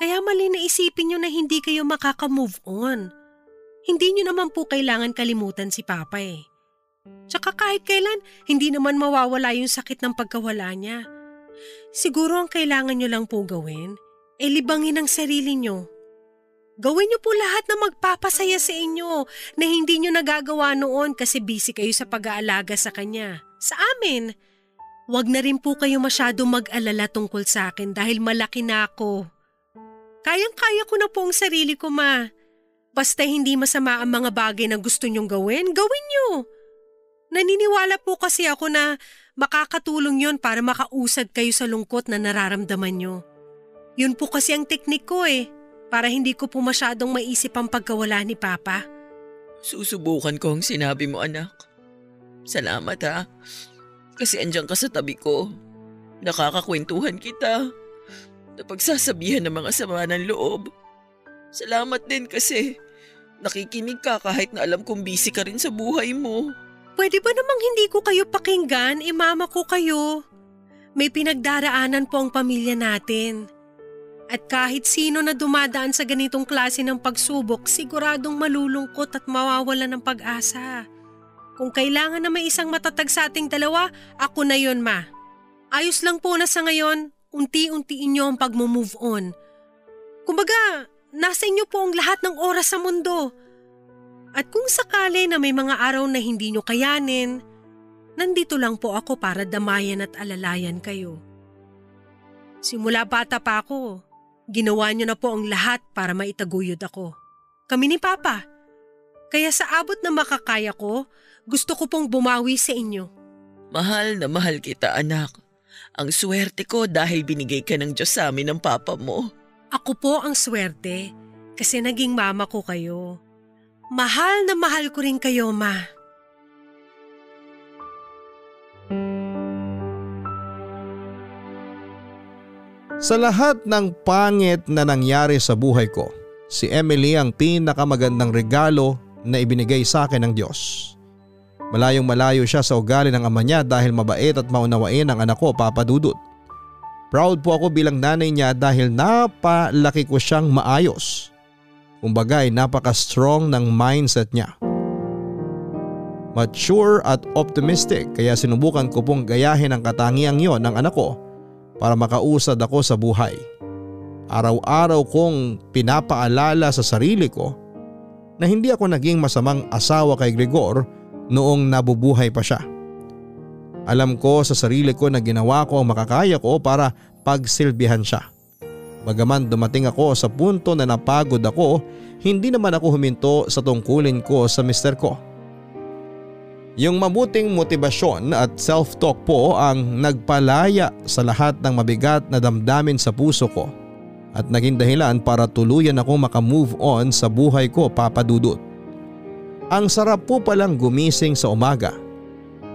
[SPEAKER 6] Kaya mali na isipin nyo na hindi kayo makaka-move on. Hindi nyo naman po kailangan kalimutan si Papa eh. Tsaka kahit kailan, hindi naman mawawala yung sakit ng pagkawala niya. Siguro ang kailangan nyo lang po gawin, e libangin ang sarili nyo. Gawin nyo po lahat na magpapasaya sa inyo na hindi nyo nagagawa noon kasi busy kayo sa pag-aalaga sa kanya. Sa amin, wag na rin po kayo masyado mag-alala tungkol sa akin dahil malaki na ako. Kayang-kaya ko na po ang sarili ko, ma. Basta hindi masama ang mga bagay na gusto nyong gawin, gawin nyo. Naniniwala po kasi ako na makakatulong yon para makausad kayo sa lungkot na nararamdaman nyo. Yun po kasi ang teknik ko eh, para hindi ko po masyadong maisip ang pagkawala ni Papa.
[SPEAKER 5] Susubukan ko ang sinabi mo, anak. Salamat ha. Kasi andyan ka sa tabi ko. Nakakakwentuhan kita. Napagsasabihan ng mga sama ng loob. Salamat din kasi nakikinig ka kahit na alam kong busy ka rin sa buhay mo.
[SPEAKER 6] Pwede ba namang hindi ko kayo pakinggan? Imama ko kayo. May pinagdaraanan po ang pamilya natin. At kahit sino na dumadaan sa ganitong klase ng pagsubok, siguradong malulungkot at mawawala ng pag-asa. Kung kailangan na may isang matatag sa ating dalawa, ako na yon ma. Ayos lang po na sa ngayon, unti-untiin niyo ang pag-move on. Kumbaga, nasa inyo po ang lahat ng oras sa mundo. At kung sakali na may mga araw na hindi nyo kayanin, nandito lang po ako para damayan at alalayan kayo. Simula bata pa ako, ginawa nyo na po ang lahat para maitaguyod ako. Kami ni Papa. Kaya sa abot na makakaya ko, gusto ko pong bumawi sa inyo.
[SPEAKER 5] Mahal na mahal kita anak. Ang swerte ko dahil binigay ka ng Diyos sa amin ng papa mo.
[SPEAKER 6] Ako po ang swerte kasi naging mama ko kayo. Mahal na mahal ko rin kayo, Ma.
[SPEAKER 3] Sa lahat ng pangit na nangyari sa buhay ko, si Emily ang pinakamagandang regalo na ibinigay sa akin ng Diyos. Malayong malayo siya sa ugali ng ama niya dahil mabait at maunawain ang anak ko, Papa Dudut. Proud po ako bilang nanay niya dahil napalaki ko siyang maayos. Kumbaga ay napaka-strong ng mindset niya. Mature at optimistic kaya sinubukan ko pong gayahin ang katangiang yon ng anak ko para makausad ako sa buhay. Araw-araw kong pinapaalala sa sarili ko na hindi ako naging masamang asawa kay Gregor noong nabubuhay pa siya. Alam ko sa sarili ko na ginawa ko ang makakaya ko para pagsilbihan siya. Bagaman dumating ako sa punto na napagod ako, hindi naman ako huminto sa tungkulin ko sa mister ko. Yung mabuting motibasyon at self-talk po ang nagpalaya sa lahat ng mabigat na damdamin sa puso ko at naging dahilan para tuluyan ako makamove on sa buhay ko papadudot. Ang sarap po palang gumising sa umaga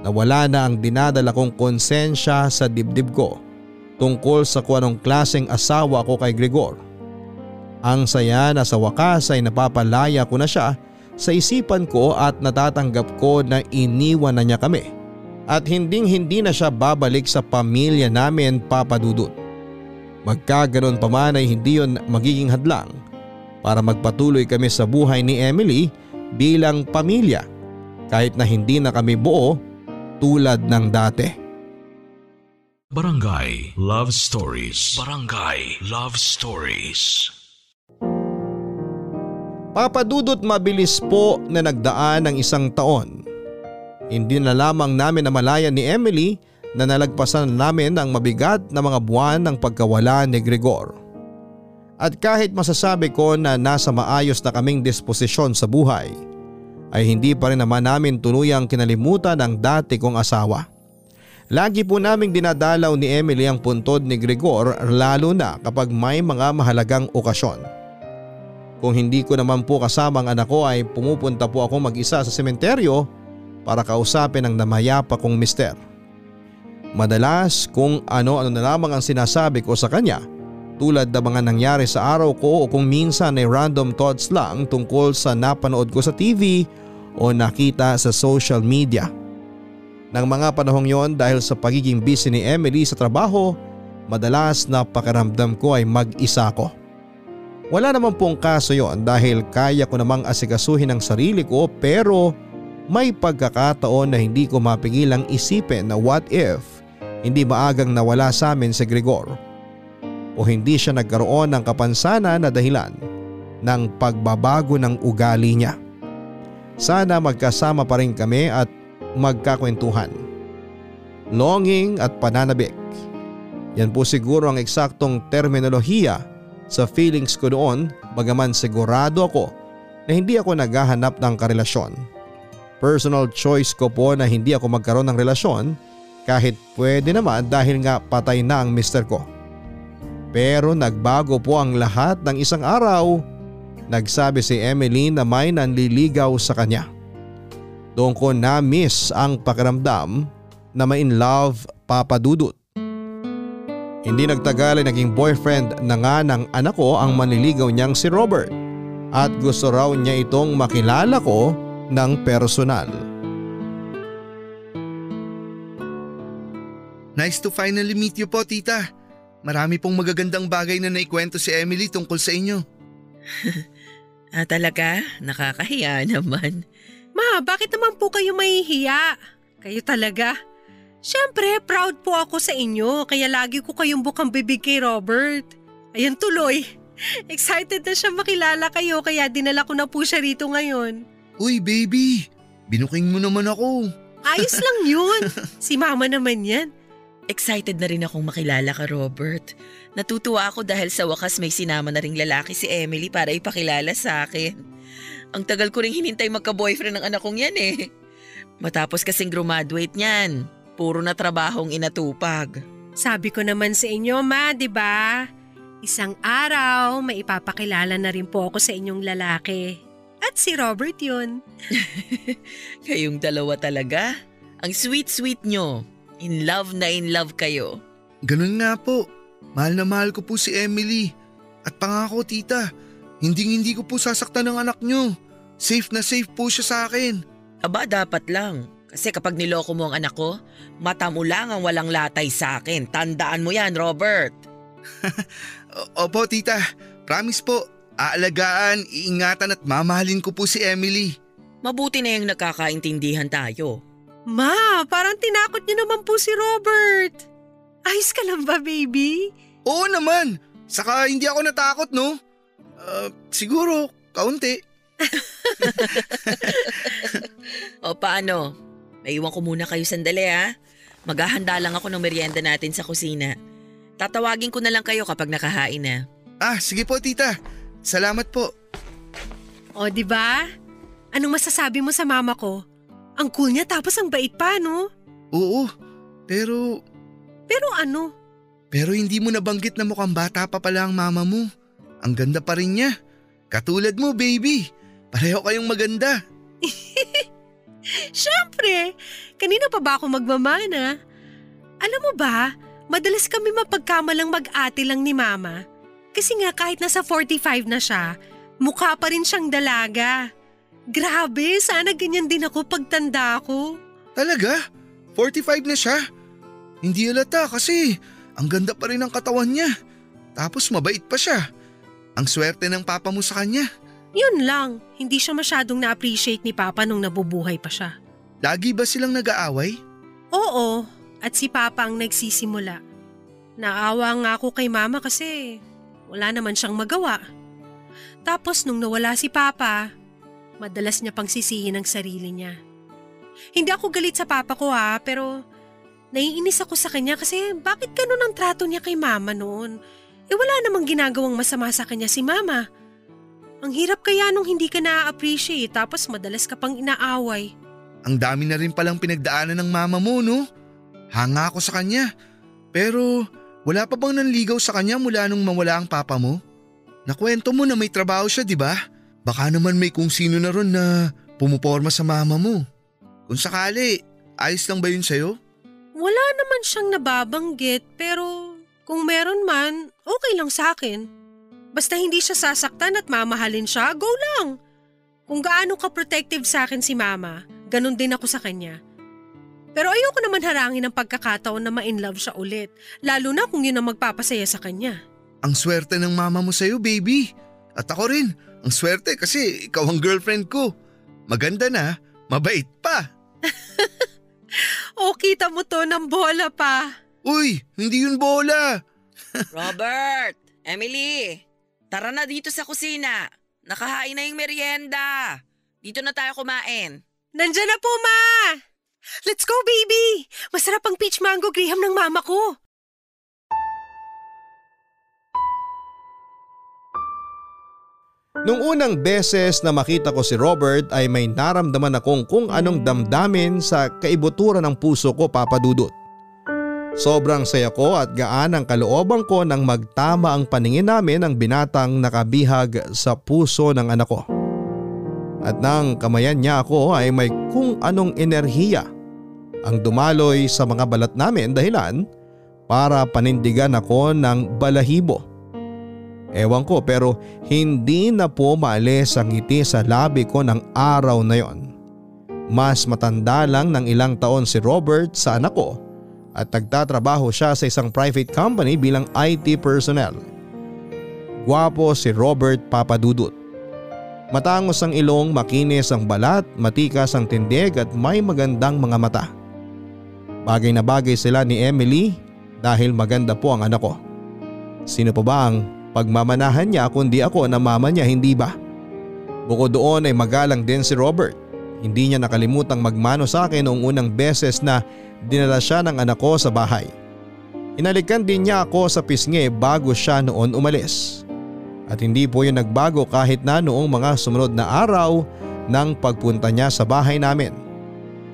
[SPEAKER 3] na wala na ang dinadala kong konsensya sa dibdib ko tungkol sa kung anong klaseng asawa ko kay Gregor. Ang saya na sa wakas ay napapalaya ko na siya sa isipan ko at natatanggap ko na iniwan na niya kami at hinding hindi na siya babalik sa pamilya namin papadudot. Magkaganon pa man ay hindi yon magiging hadlang para magpatuloy kami sa buhay ni Emily bilang pamilya kahit na hindi na kami buo tulad ng dati.
[SPEAKER 1] Barangay Love Stories. Barangay Love Stories.
[SPEAKER 3] Papadudot mabilis po na nagdaan ng isang taon. Hindi na lamang namin namalayan ni Emily na nalagpasan namin ang mabigat na mga buwan ng pagkawala ni Gregor. At kahit masasabi ko na nasa maayos na kaming disposisyon sa buhay, ay hindi pa rin naman namin tuluyang kinalimutan ang dati kong asawa. Lagi po naming dinadalaw ni Emily ang puntod ni Gregor lalo na kapag may mga mahalagang okasyon. Kung hindi ko naman po kasama ang anak ko ay pumupunta po ako mag-isa sa sementeryo para kausapin ang namayapa kong mister. Madalas kung ano-ano na lamang ang sinasabi ko sa kanya tulad ng mga nangyari sa araw ko o kung minsan ay random thoughts lang tungkol sa napanood ko sa TV o nakita sa social media. Nang mga panahong yon dahil sa pagiging busy ni Emily sa trabaho, madalas na pakiramdam ko ay mag-isa ko. Wala naman pong kaso yon dahil kaya ko namang asikasuhin ang sarili ko pero may pagkakataon na hindi ko mapigilang isipin na what if hindi maagang nawala sa amin si Gregor o hindi siya nagkaroon ng kapansana na dahilan ng pagbabago ng ugali niya. Sana magkasama pa rin kami at magkakwentuhan. Longing at pananabik. Yan po siguro ang eksaktong terminolohiya sa feelings ko doon bagaman sigurado ako na hindi ako naghahanap ng karelasyon. Personal choice ko po na hindi ako magkaroon ng relasyon kahit pwede naman dahil nga patay na ang mister ko. Pero nagbago po ang lahat ng isang araw. Nagsabi si Emily na may nanliligaw sa kanya. Doon ko na-miss ang pakiramdam na may in love papadudot. Hindi nagtagal ay naging boyfriend na nga ng anak ko ang manliligaw niyang si Robert at gusto raw niya itong makilala ko ng personal.
[SPEAKER 7] Nice to finally meet you po tita. Marami pong magagandang bagay na naikwento si Emily tungkol sa inyo.
[SPEAKER 5] Ah, talaga? Nakakahiya naman.
[SPEAKER 6] Ma, bakit naman po kayo mahihiya? Kayo talaga. Siyempre, proud po ako sa inyo kaya lagi ko kayong bukang bibig kay Robert. Ayan tuloy. Excited na siya makilala kayo kaya dinala ko na po siya rito ngayon.
[SPEAKER 7] Uy baby, binuking mo naman ako.
[SPEAKER 6] Ayos lang yun. Si mama naman yan.
[SPEAKER 5] Excited na rin akong makilala ka, Robert. Natutuwa ako dahil sa wakas may sinama na ring lalaki si Emily para ipakilala sa akin. Ang tagal ko ring hinintay magka-boyfriend ng anak kong yan eh. Matapos kasing graduate niyan, puro na trabahong inatupag.
[SPEAKER 6] Sabi ko naman sa inyo, ma, di ba? Isang araw, may ipapakilala na rin po ako sa inyong lalaki. At si Robert yun.
[SPEAKER 5] Kayong dalawa talaga? Ang sweet-sweet nyo. In love na in love kayo.
[SPEAKER 7] Ganun nga po. Mahal na mahal ko po si Emily. At pangako tita, hindi hindi ko po sasaktan ng anak nyo. Safe na safe po siya sa akin.
[SPEAKER 5] Aba, dapat lang. Kasi kapag niloko mo ang anak ko, mata mo lang ang walang latay sa akin. Tandaan mo yan, Robert.
[SPEAKER 7] Opo tita, promise po. Aalagaan, iingatan at mamahalin ko po si Emily.
[SPEAKER 5] Mabuti na yung nagkakaintindihan tayo.
[SPEAKER 6] Ma, parang tinakot niyo naman po si Robert. Ayos ka lang ba, baby?
[SPEAKER 7] Oo naman. Saka hindi ako natakot no. Ah, siguro, kaunti.
[SPEAKER 5] O paano? Maiwan ko muna kayo sandali ha. Maghahanda lang ako ng merienda natin sa kusina. Tatawagin ko na lang kayo kapag nakahain na.
[SPEAKER 7] Ah, sige po tita. Salamat po.
[SPEAKER 6] O, di ba? Anong masasabi mo sa mama ko? Ang cool niya tapos ang bait pa, no?
[SPEAKER 7] Oo, pero
[SPEAKER 6] Pero ano?
[SPEAKER 7] Pero hindi mo nabanggit na mukhang bata pa pala ang mama mo. Ang ganda pa rin niya. Katulad mo, baby. Pareho kayong maganda.
[SPEAKER 6] Siyempre, kanina pa ba ako magmamana? Alam mo ba, madalas kami mapagkamalang mag-ate lang ni mama. Kasi nga kahit nasa 45 na siya, mukha pa rin siyang dalaga. Grabe, sana ganyan din ako pagtanda ko.
[SPEAKER 7] Talaga? 45 na siya? Hindi halata kasi ang ganda pa rin ng katawan niya. Tapos mabait pa siya. Ang swerte ng papa mo sa kanya.
[SPEAKER 6] Yun lang, hindi siya masyadong na-appreciate ni Papa nung nabubuhay pa siya.
[SPEAKER 7] Lagi ba silang nag-aaway?
[SPEAKER 6] Oo, at si Papa ang nagsisimula. Naawa nga ako kay Mama kasi wala naman siyang magawa. Tapos nung nawala si Papa, madalas niya pang sisihin ang sarili niya. Hindi ako galit sa Papa ko ha, pero naiinis ako sa kanya kasi bakit ganun ang trato niya kay Mama noon? Eh wala namang ginagawang masama sa kanya si Mama. Ang hirap kaya nung hindi ka na-appreciate tapos madalas ka pang inaaway.
[SPEAKER 7] Ang dami na rin palang pinagdaanan ng mama mo, no? Hanga ako sa kanya. Pero wala pa bang nanligaw sa kanya mula nung mawala ang papa mo? Nakwento mo na may trabaho siya, di ba? Baka naman may kung sino na ron na pumuporma sa mama mo. Kung sakali, ayos lang ba yun sa'yo?
[SPEAKER 6] Wala naman siyang nababanggit pero kung meron man, okay lang sa akin. Basta hindi siya sasaktan at mamahalin siya, go lang. Kung gaano ka protective sa akin si mama, ganun din ako sa kanya. Pero ayoko naman harangin ang pagkakataon na ma-inlove siya ulit, lalo na kung yun ang magpapasaya sa kanya.
[SPEAKER 7] Ang swerte ng mama mo sa'yo, baby. At ako rin, ang swerte kasi ikaw ang girlfriend ko. Maganda na, mabait pa.
[SPEAKER 6] O kita mo to ng bola pa.
[SPEAKER 7] Uy, hindi yun bola.
[SPEAKER 5] Robert! Emily! Tara na dito sa kusina. Nakahain na yung merienda. Dito na tayo kumain.
[SPEAKER 6] Nandyan na po, ma! Let's go, baby! Masarap ang peach mango graham ng mama ko.
[SPEAKER 3] Nung unang beses na makita ko si Robert ay may naramdaman akong kung anong damdamin sa kaibuturan ng puso ko papadudot. Sobrang saya ko at gaan ang kalooban ko nang magtama ang paningin namin ng binatang nakabihag sa puso ng anak ko. At nang kamayan niya ako ay may kung anong enerhiya ang dumaloy sa mga balat namin dahilan para panindigan ako ng balahibo. Ewan ko pero hindi na po maalis ang ngiti sa labi ko ng araw na yon. Mas matanda lang ng ilang taon si Robert sa anak ko at nagtatrabaho siya sa isang private company bilang IT personnel. Gwapo si Robert Papadudut. Matangos ang ilong, makinis ang balat, matikas ang tindig at may magandang mga mata. Bagay na bagay sila ni Emily dahil maganda po ang anak ko. Sino pa ba ang pagmamanahan niya kundi ako na mama niya hindi ba? Bukod doon ay magalang din si Robert. Hindi niya nakalimutang magmano sa akin noong unang beses na dinala siya ng anak ko sa bahay. Inalikan din niya ako sa pisngi bago siya noon umalis. At hindi po yun nagbago kahit na noong mga sumunod na araw ng pagpunta niya sa bahay namin.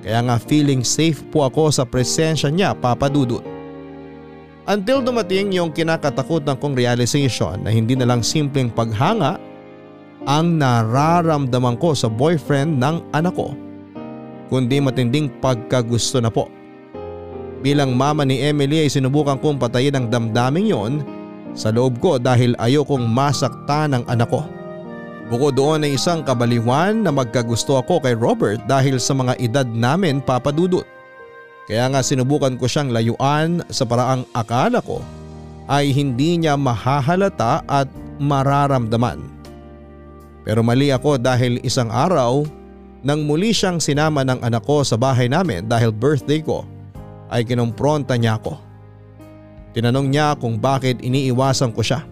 [SPEAKER 3] Kaya nga feeling safe po ako sa presensya niya papadudot. Until dumating yung kinakatakutan kong realization na hindi na lang simpleng paghanga ang nararamdaman ko sa boyfriend ng anak ko, kundi matinding pagkagusto na po. Bilang mama ni Emily ay sinubukan kong patayin ang damdaming yon sa loob ko dahil ayokong masaktan ang anak ko. Bukod doon ay isang kabaliwan na magkagusto ako kay Robert dahil sa mga edad namin papadudot. Kaya nga sinubukan ko siyang layuan sa paraang akala ko ay hindi niya mahahalata at mararamdaman. Pero mali ako dahil isang araw nang muli siyang sinama ng anak ko sa bahay namin dahil birthday ko ay kinumpronta niya ako. Tinanong niya kung bakit iniiwasan ko siya.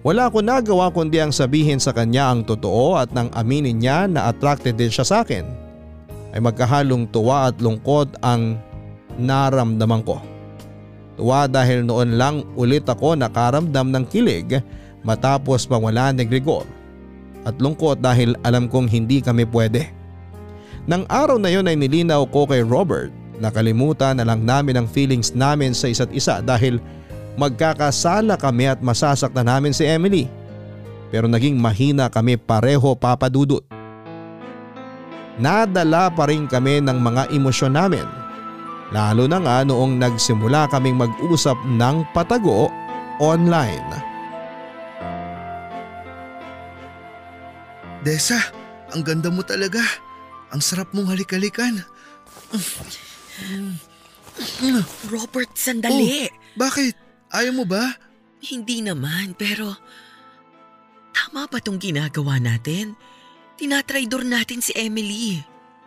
[SPEAKER 3] Wala ko nagawa kundi ang sabihin sa kanya ang totoo at nang aminin niya na attracted din siya sa akin ay magkahalong tuwa at lungkot ang naramdaman ko. Tuwa dahil noon lang ulit ako nakaramdam ng kilig matapos mawala ni Gregor at lungkot dahil alam kong hindi kami pwede. Nang araw na yon ay nilinaw ko kay Robert nakalimutan na lang namin ang feelings namin sa isa't isa dahil magkakasala kami at masasaktan namin si Emily. Pero naging mahina kami pareho papadudot. Nadala pa rin kami ng mga emosyon namin Lalo na nga noong nagsimula kaming mag-usap ng patago online.
[SPEAKER 7] Desa, ang ganda mo talaga. Ang sarap mong halik-halikan.
[SPEAKER 5] Robert, sandali.
[SPEAKER 7] Oh, bakit? Ayaw mo ba?
[SPEAKER 5] Hindi naman, pero tama ba tong ginagawa natin? Tinatraidor natin si Emily.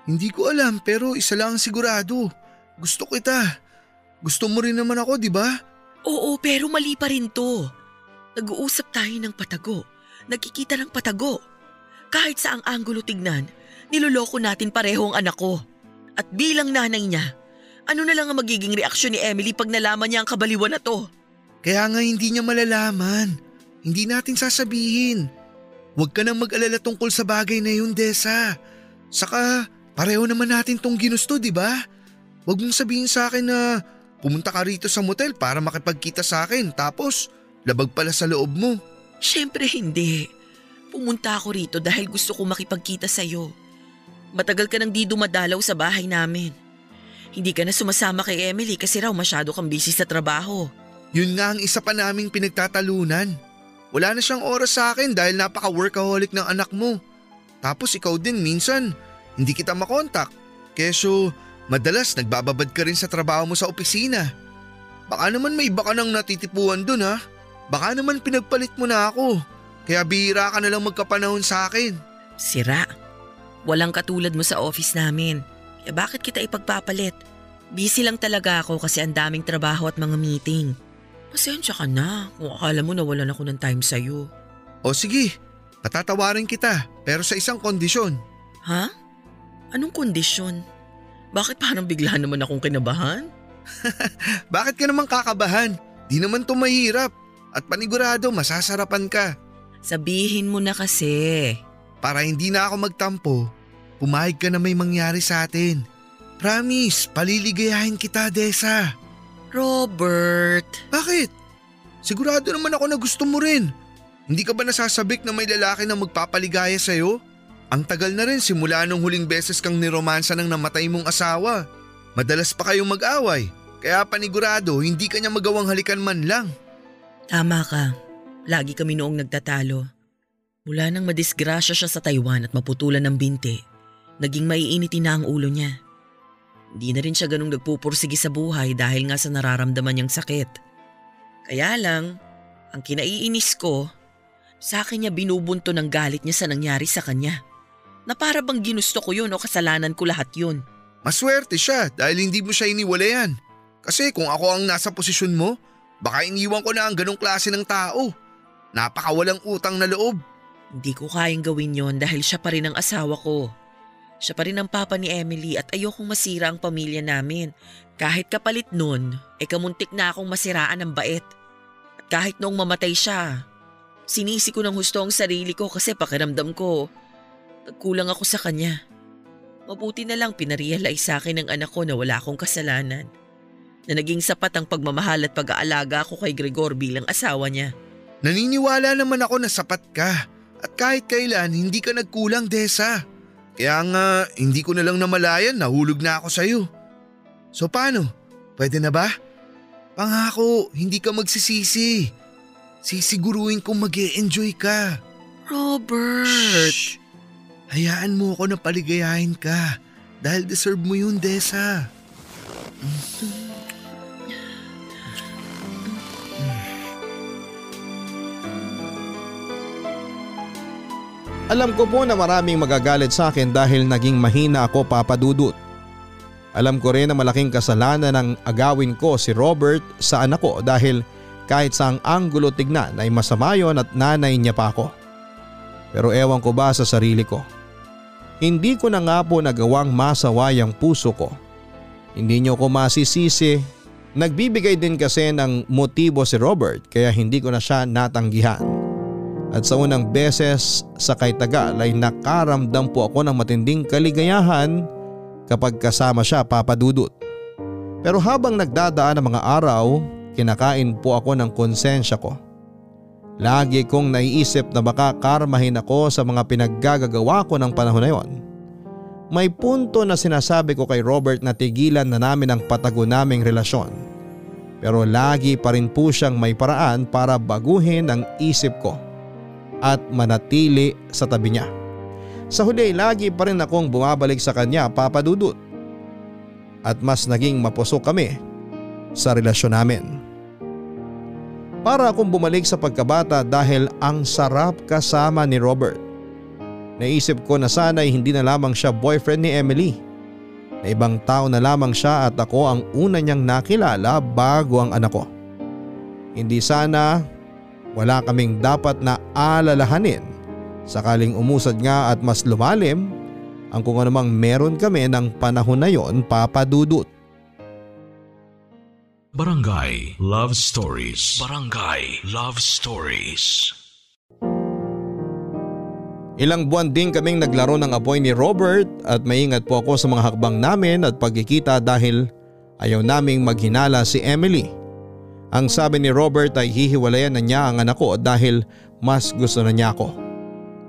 [SPEAKER 7] Hindi ko alam pero isa lang ang sigurado. Gusto kita. Gusto mo rin naman ako, di ba?
[SPEAKER 5] Oo, pero mali pa rin to. Nag-uusap tayo ng patago. Nagkikita ng patago. Kahit sa ang anggulo tignan, niloloko natin pareho ang anak ko. At bilang nanay niya, ano na lang ang magiging reaksyon ni Emily pag nalaman niya ang kabaliwan na to?
[SPEAKER 7] Kaya nga hindi niya malalaman. Hindi natin sasabihin. Huwag ka nang mag-alala tungkol sa bagay na yun, Desa. Saka, pareho naman natin tong ginusto, di ba? Huwag mong sabihin sa akin na pumunta ka rito sa motel para makipagkita sa akin tapos labag pala sa loob mo.
[SPEAKER 5] Siyempre hindi. Pumunta ako rito dahil gusto ko makipagkita sa'yo. Matagal ka nang di dumadalaw sa bahay namin. Hindi ka na sumasama kay Emily kasi raw masyado kang busy sa trabaho.
[SPEAKER 7] Yun nga ang isa pa naming pinagtatalunan. Wala na siyang oras sa akin dahil napaka-workaholic ng anak mo. Tapos ikaw din minsan, hindi kita makontak. Keso Madalas nagbababad ka rin sa trabaho mo sa opisina. Baka naman may iba ka nang natitipuan dun ha. Baka naman pinagpalit mo na ako. Kaya bihira ka na lang magkapanahon sa akin.
[SPEAKER 5] Sira. Walang katulad mo sa office namin. Kaya bakit kita ipagpapalit? Busy lang talaga ako kasi ang daming trabaho at mga meeting. Pasensya ka na kung akala mo nawalan ako ng time sa'yo.
[SPEAKER 7] O sige, patatawarin kita pero sa isang kondisyon.
[SPEAKER 5] Ha? Anong kondisyon? Bakit parang bigla naman akong kinabahan?
[SPEAKER 7] Bakit ka naman kakabahan? Di naman to mahirap. At panigurado masasarapan ka.
[SPEAKER 5] Sabihin mo na kasi.
[SPEAKER 7] Para hindi na ako magtampo, pumayag ka na may mangyari sa atin. Promise, paliligayahin kita, Desa.
[SPEAKER 5] Robert.
[SPEAKER 7] Bakit? Sigurado naman ako na gusto mo rin. Hindi ka ba nasasabik na may lalaki na magpapaligaya sa'yo? Ang tagal na rin simula nung huling beses kang niromansa ng namatay mong asawa. Madalas pa kayong mag-away, kaya panigurado hindi kanya magawang halikan man lang.
[SPEAKER 5] Tama ka. Lagi kami noong nagtatalo. Mula nang madisgrasya siya sa Taiwan at maputulan ng binti, naging maiiniti na ang ulo niya. Hindi na rin siya ganong nagpupursige sa buhay dahil nga sa nararamdaman niyang sakit. Kaya lang, ang kinaiinis ko, sa akin niya binubunto ng galit niya sa nangyari sa kanya na para bang ginusto ko yun o kasalanan ko lahat yun.
[SPEAKER 7] Maswerte siya dahil hindi mo siya iniwalayan. Kasi kung ako ang nasa posisyon mo, baka iniwan ko na ang ganong klase ng tao. Napakawalang utang na loob.
[SPEAKER 5] Hindi ko kayang gawin yon dahil siya pa rin ang asawa ko. Siya pa rin ang papa ni Emily at ayokong masira ang pamilya namin. Kahit kapalit nun, ay kamuntik na akong masiraan ng bait. At kahit noong mamatay siya, sinisi ko ng husto ang sarili ko kasi pakiramdam ko, nagkulang ako sa kanya. Mabuti na lang pinarealize sa akin ng anak ko na wala akong kasalanan. Na naging sapat ang pagmamahal at pag-aalaga ko kay Gregor bilang asawa niya.
[SPEAKER 7] Naniniwala naman ako na sapat ka. At kahit kailan, hindi ka nagkulang, Desa. Kaya nga, hindi ko na lang namalayan, nahulog na ako sa'yo. So paano? Pwede na ba? Pangako, hindi ka magsisisi. Sisiguruhin kong mag enjoy ka.
[SPEAKER 5] Robert!
[SPEAKER 7] Shh! Hayaan mo ako na paligayahin ka. Dahil deserve mo yun, Desa.
[SPEAKER 3] Alam ko po na maraming magagalit sa akin dahil naging mahina ako papadudot. Alam ko rin na malaking kasalanan ng agawin ko si Robert sa anak ko dahil kahit sa ang anggulo tignan ay masama yon at nanay niya pa ako. Pero ewan ko ba sa sarili ko. Hindi ko na nga po nagawang masaway ang puso ko. Hindi niyo ko masisisi. Nagbibigay din kasi ng motibo si Robert kaya hindi ko na siya natanggihan. At sa unang beses sa kay Tagal ay nakaramdam po ako ng matinding kaligayahan kapag kasama siya papadudot. Pero habang nagdadaan ang mga araw, kinakain po ako ng konsensya ko. Lagi kong naiisip na baka karmahin ako sa mga pinaggagawa ko ng panahon na yon. May punto na sinasabi ko kay Robert na tigilan na namin ang patago naming relasyon. Pero lagi pa rin po siyang may paraan para baguhin ang isip ko at manatili sa tabi niya. Sa huli lagi pa rin akong bumabalik sa kanya papadudot. At mas naging mapusok kami sa relasyon namin. Para akong bumalik sa pagkabata dahil ang sarap kasama ni Robert. Naisip ko na sana'y hindi na lamang siya boyfriend ni Emily. Na ibang tao na lamang siya at ako ang una niyang nakilala bago ang anak ko. Hindi sana wala kaming dapat na alalahanin sakaling umusad nga at mas lumalim ang kung anumang meron kami ng panahon na yon papadudot.
[SPEAKER 1] Barangay Love Stories. Barangay Love Stories.
[SPEAKER 3] Ilang buwan din kaming naglaro ng apoy ni Robert at maingat po ako sa mga hakbang namin at pagkikita dahil ayaw naming maghinala si Emily. Ang sabi ni Robert ay hihiwalayan na niya ang anak ko dahil mas gusto na niya ako.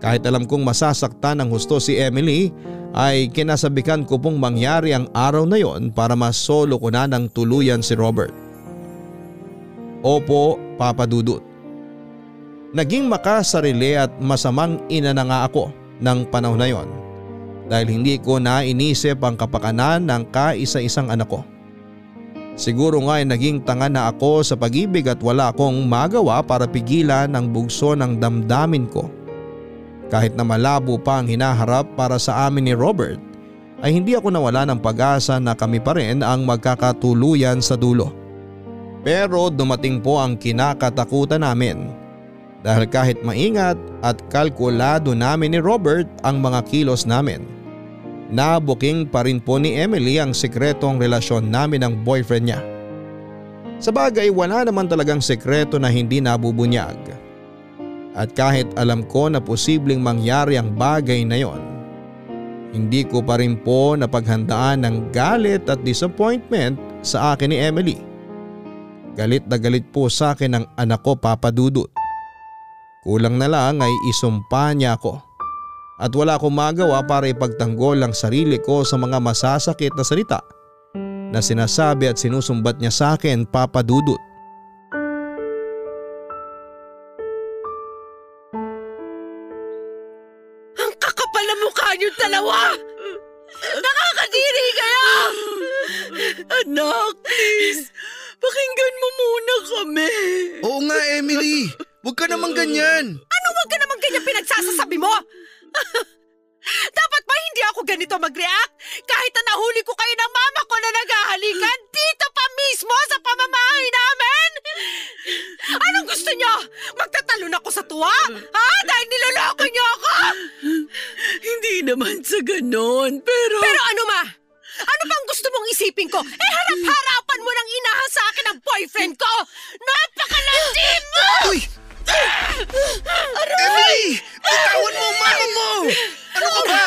[SPEAKER 3] Kahit alam kong masasaktan ng husto si Emily ay kinasabikan ko pong mangyari ang araw na yon para masolo ko na ng tuluyan si Robert. Opo, Papa Dudut. Naging makasarili at masamang ina na nga ako ng panahon na yon dahil hindi ko na inisip ang kapakanan ng kaisa-isang anak ko. Siguro nga ay naging tanga na ako sa pag-ibig at wala akong magawa para pigilan ang bugso ng damdamin ko. Kahit na malabo pa ang hinaharap para sa amin ni Robert ay hindi ako nawala ng pag-asa na kami pa rin ang magkakatuluyan sa dulo. Pero dumating po ang kinakatakutan namin dahil kahit maingat at kalkulado namin ni Robert ang mga kilos namin. Nabuking pa rin po ni Emily ang sikretong relasyon namin ng boyfriend niya. Sa bagay wala naman talagang sekreto na hindi nabubunyag. At kahit alam ko na posibleng mangyari ang bagay na yon, hindi ko pa rin po napaghandaan ng galit at disappointment sa akin ni Emily. Galit na galit po sa akin ang anak ko Papa Dudut. Kulang na lang ay isumpa niya ako. At wala akong magawa para ipagtanggol ang sarili ko sa mga masasakit na salita na sinasabi at sinusumbat niya sa akin papadudot.
[SPEAKER 5] Anak, please, pakinggan mo muna kami.
[SPEAKER 7] Oo nga, Emily. Huwag ka naman ganyan.
[SPEAKER 6] Ano wag ka naman ganyan pinagsasasabi mo? Dapat ba hindi ako ganito mag-react? Kahit na nahuli ko kayo ng mama ko na naghahalikan dito pa mismo sa pamamahay namin? Anong gusto niyo? Magtatalon ako sa tuwa? Ha? Dahil niloloko niyo ako?
[SPEAKER 5] Hindi naman sa ganon, pero...
[SPEAKER 6] Pero ano ma? Ano bang gusto mong isipin ko? Eh harap-harapan mo nang inaha sa akin ang boyfriend ko! Napakalandi mo!
[SPEAKER 7] Uy! Emily! Bitawan mo ang mama mo! Ano ka ba?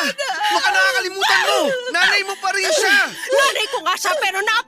[SPEAKER 7] Baka nakakalimutan mo! Nanay mo pa rin siya!
[SPEAKER 6] Nanay ko nga siya pero napakawalang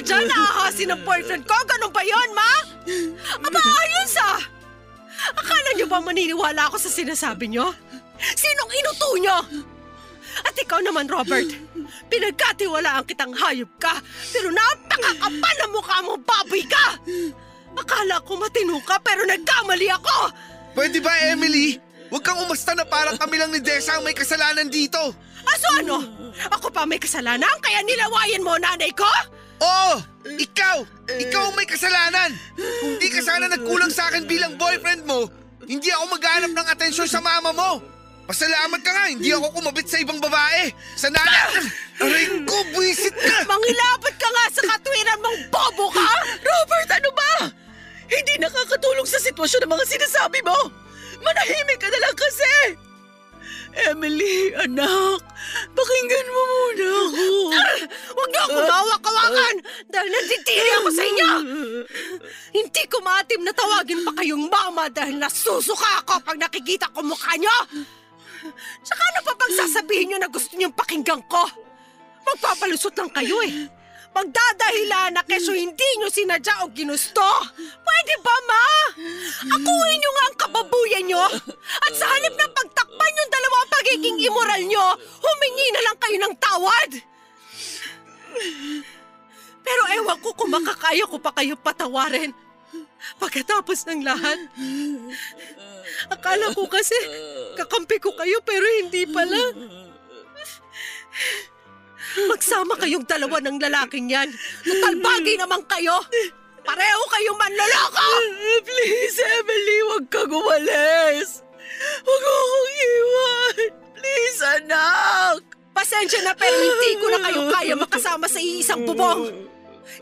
[SPEAKER 6] mo
[SPEAKER 5] sinasadya
[SPEAKER 6] na ahasin ng boyfriend ko? Ganun ba yun, ma? Aba, ayos ah! Akala niyo ba maniniwala ako sa sinasabi niyo? Sinong inuto niyo? At ikaw naman, Robert, pinagkatiwalaan kitang hayop ka, pero napakakapal na mukha mo, baboy ka! Akala ko matino ka, pero nagkamali ako!
[SPEAKER 7] Pwede ba, Emily? Huwag kang umasta na parang kami lang ni Desa ang may kasalanan dito.
[SPEAKER 6] Aso ano? Ako pa may kasalanan, kaya nilawayan mo nanay ko?
[SPEAKER 7] Oo! Ikaw! Ikaw ang may kasalanan! Kung di ka sana nagkulang sa akin bilang boyfriend mo, hindi ako maghanap ng atensyon sa mama mo! Pasalamat ka nga, hindi ako kumabit sa ibang babae! Sa nana... Aray ko, buwisit ka!
[SPEAKER 6] Mangilapit ka nga sa katwiran mong bobo ka!
[SPEAKER 5] Robert, ano ba? Hindi nakakatulong sa sitwasyon ng mga sinasabi mo. Manahimik ka na lang kasi. Emily, anak, pakinggan mo muna ako.
[SPEAKER 6] Huwag niyo ako mawak-awakan dahil nanditiri ako sa inyo! Hindi ko maatim na tawagin pa kayong mama dahil nasusuka ako pag nakikita ko mukha niyo! Tsaka ano pa bang sasabihin niyo na gusto niyong pakinggan ko? Magpapalusot lang kayo eh. Magdadahilan na keso hindi niyo sinadya o ginusto. Pwede ba, ma? Akuin niyo nga ang kababuyan niyo. At sa halip na pagtakpan yung dalawa ang pagiging immoral niyo, humingi na lang kayo ng tawad. Pero ewan ko kung makakaya ko pa kayo patawarin. Pagkatapos ng lahat. Akala ko kasi kakampi ko kayo pero hindi pala. Magsama kayong dalawa ng lalaking yan. Total bagay naman kayo. Pareho kayong manloloko!
[SPEAKER 5] Please, Emily, huwag kang umalis. Huwag akong iwan. Please, anak.
[SPEAKER 6] Pasensya na pero hindi ko na kayo kaya makasama sa iisang bubong.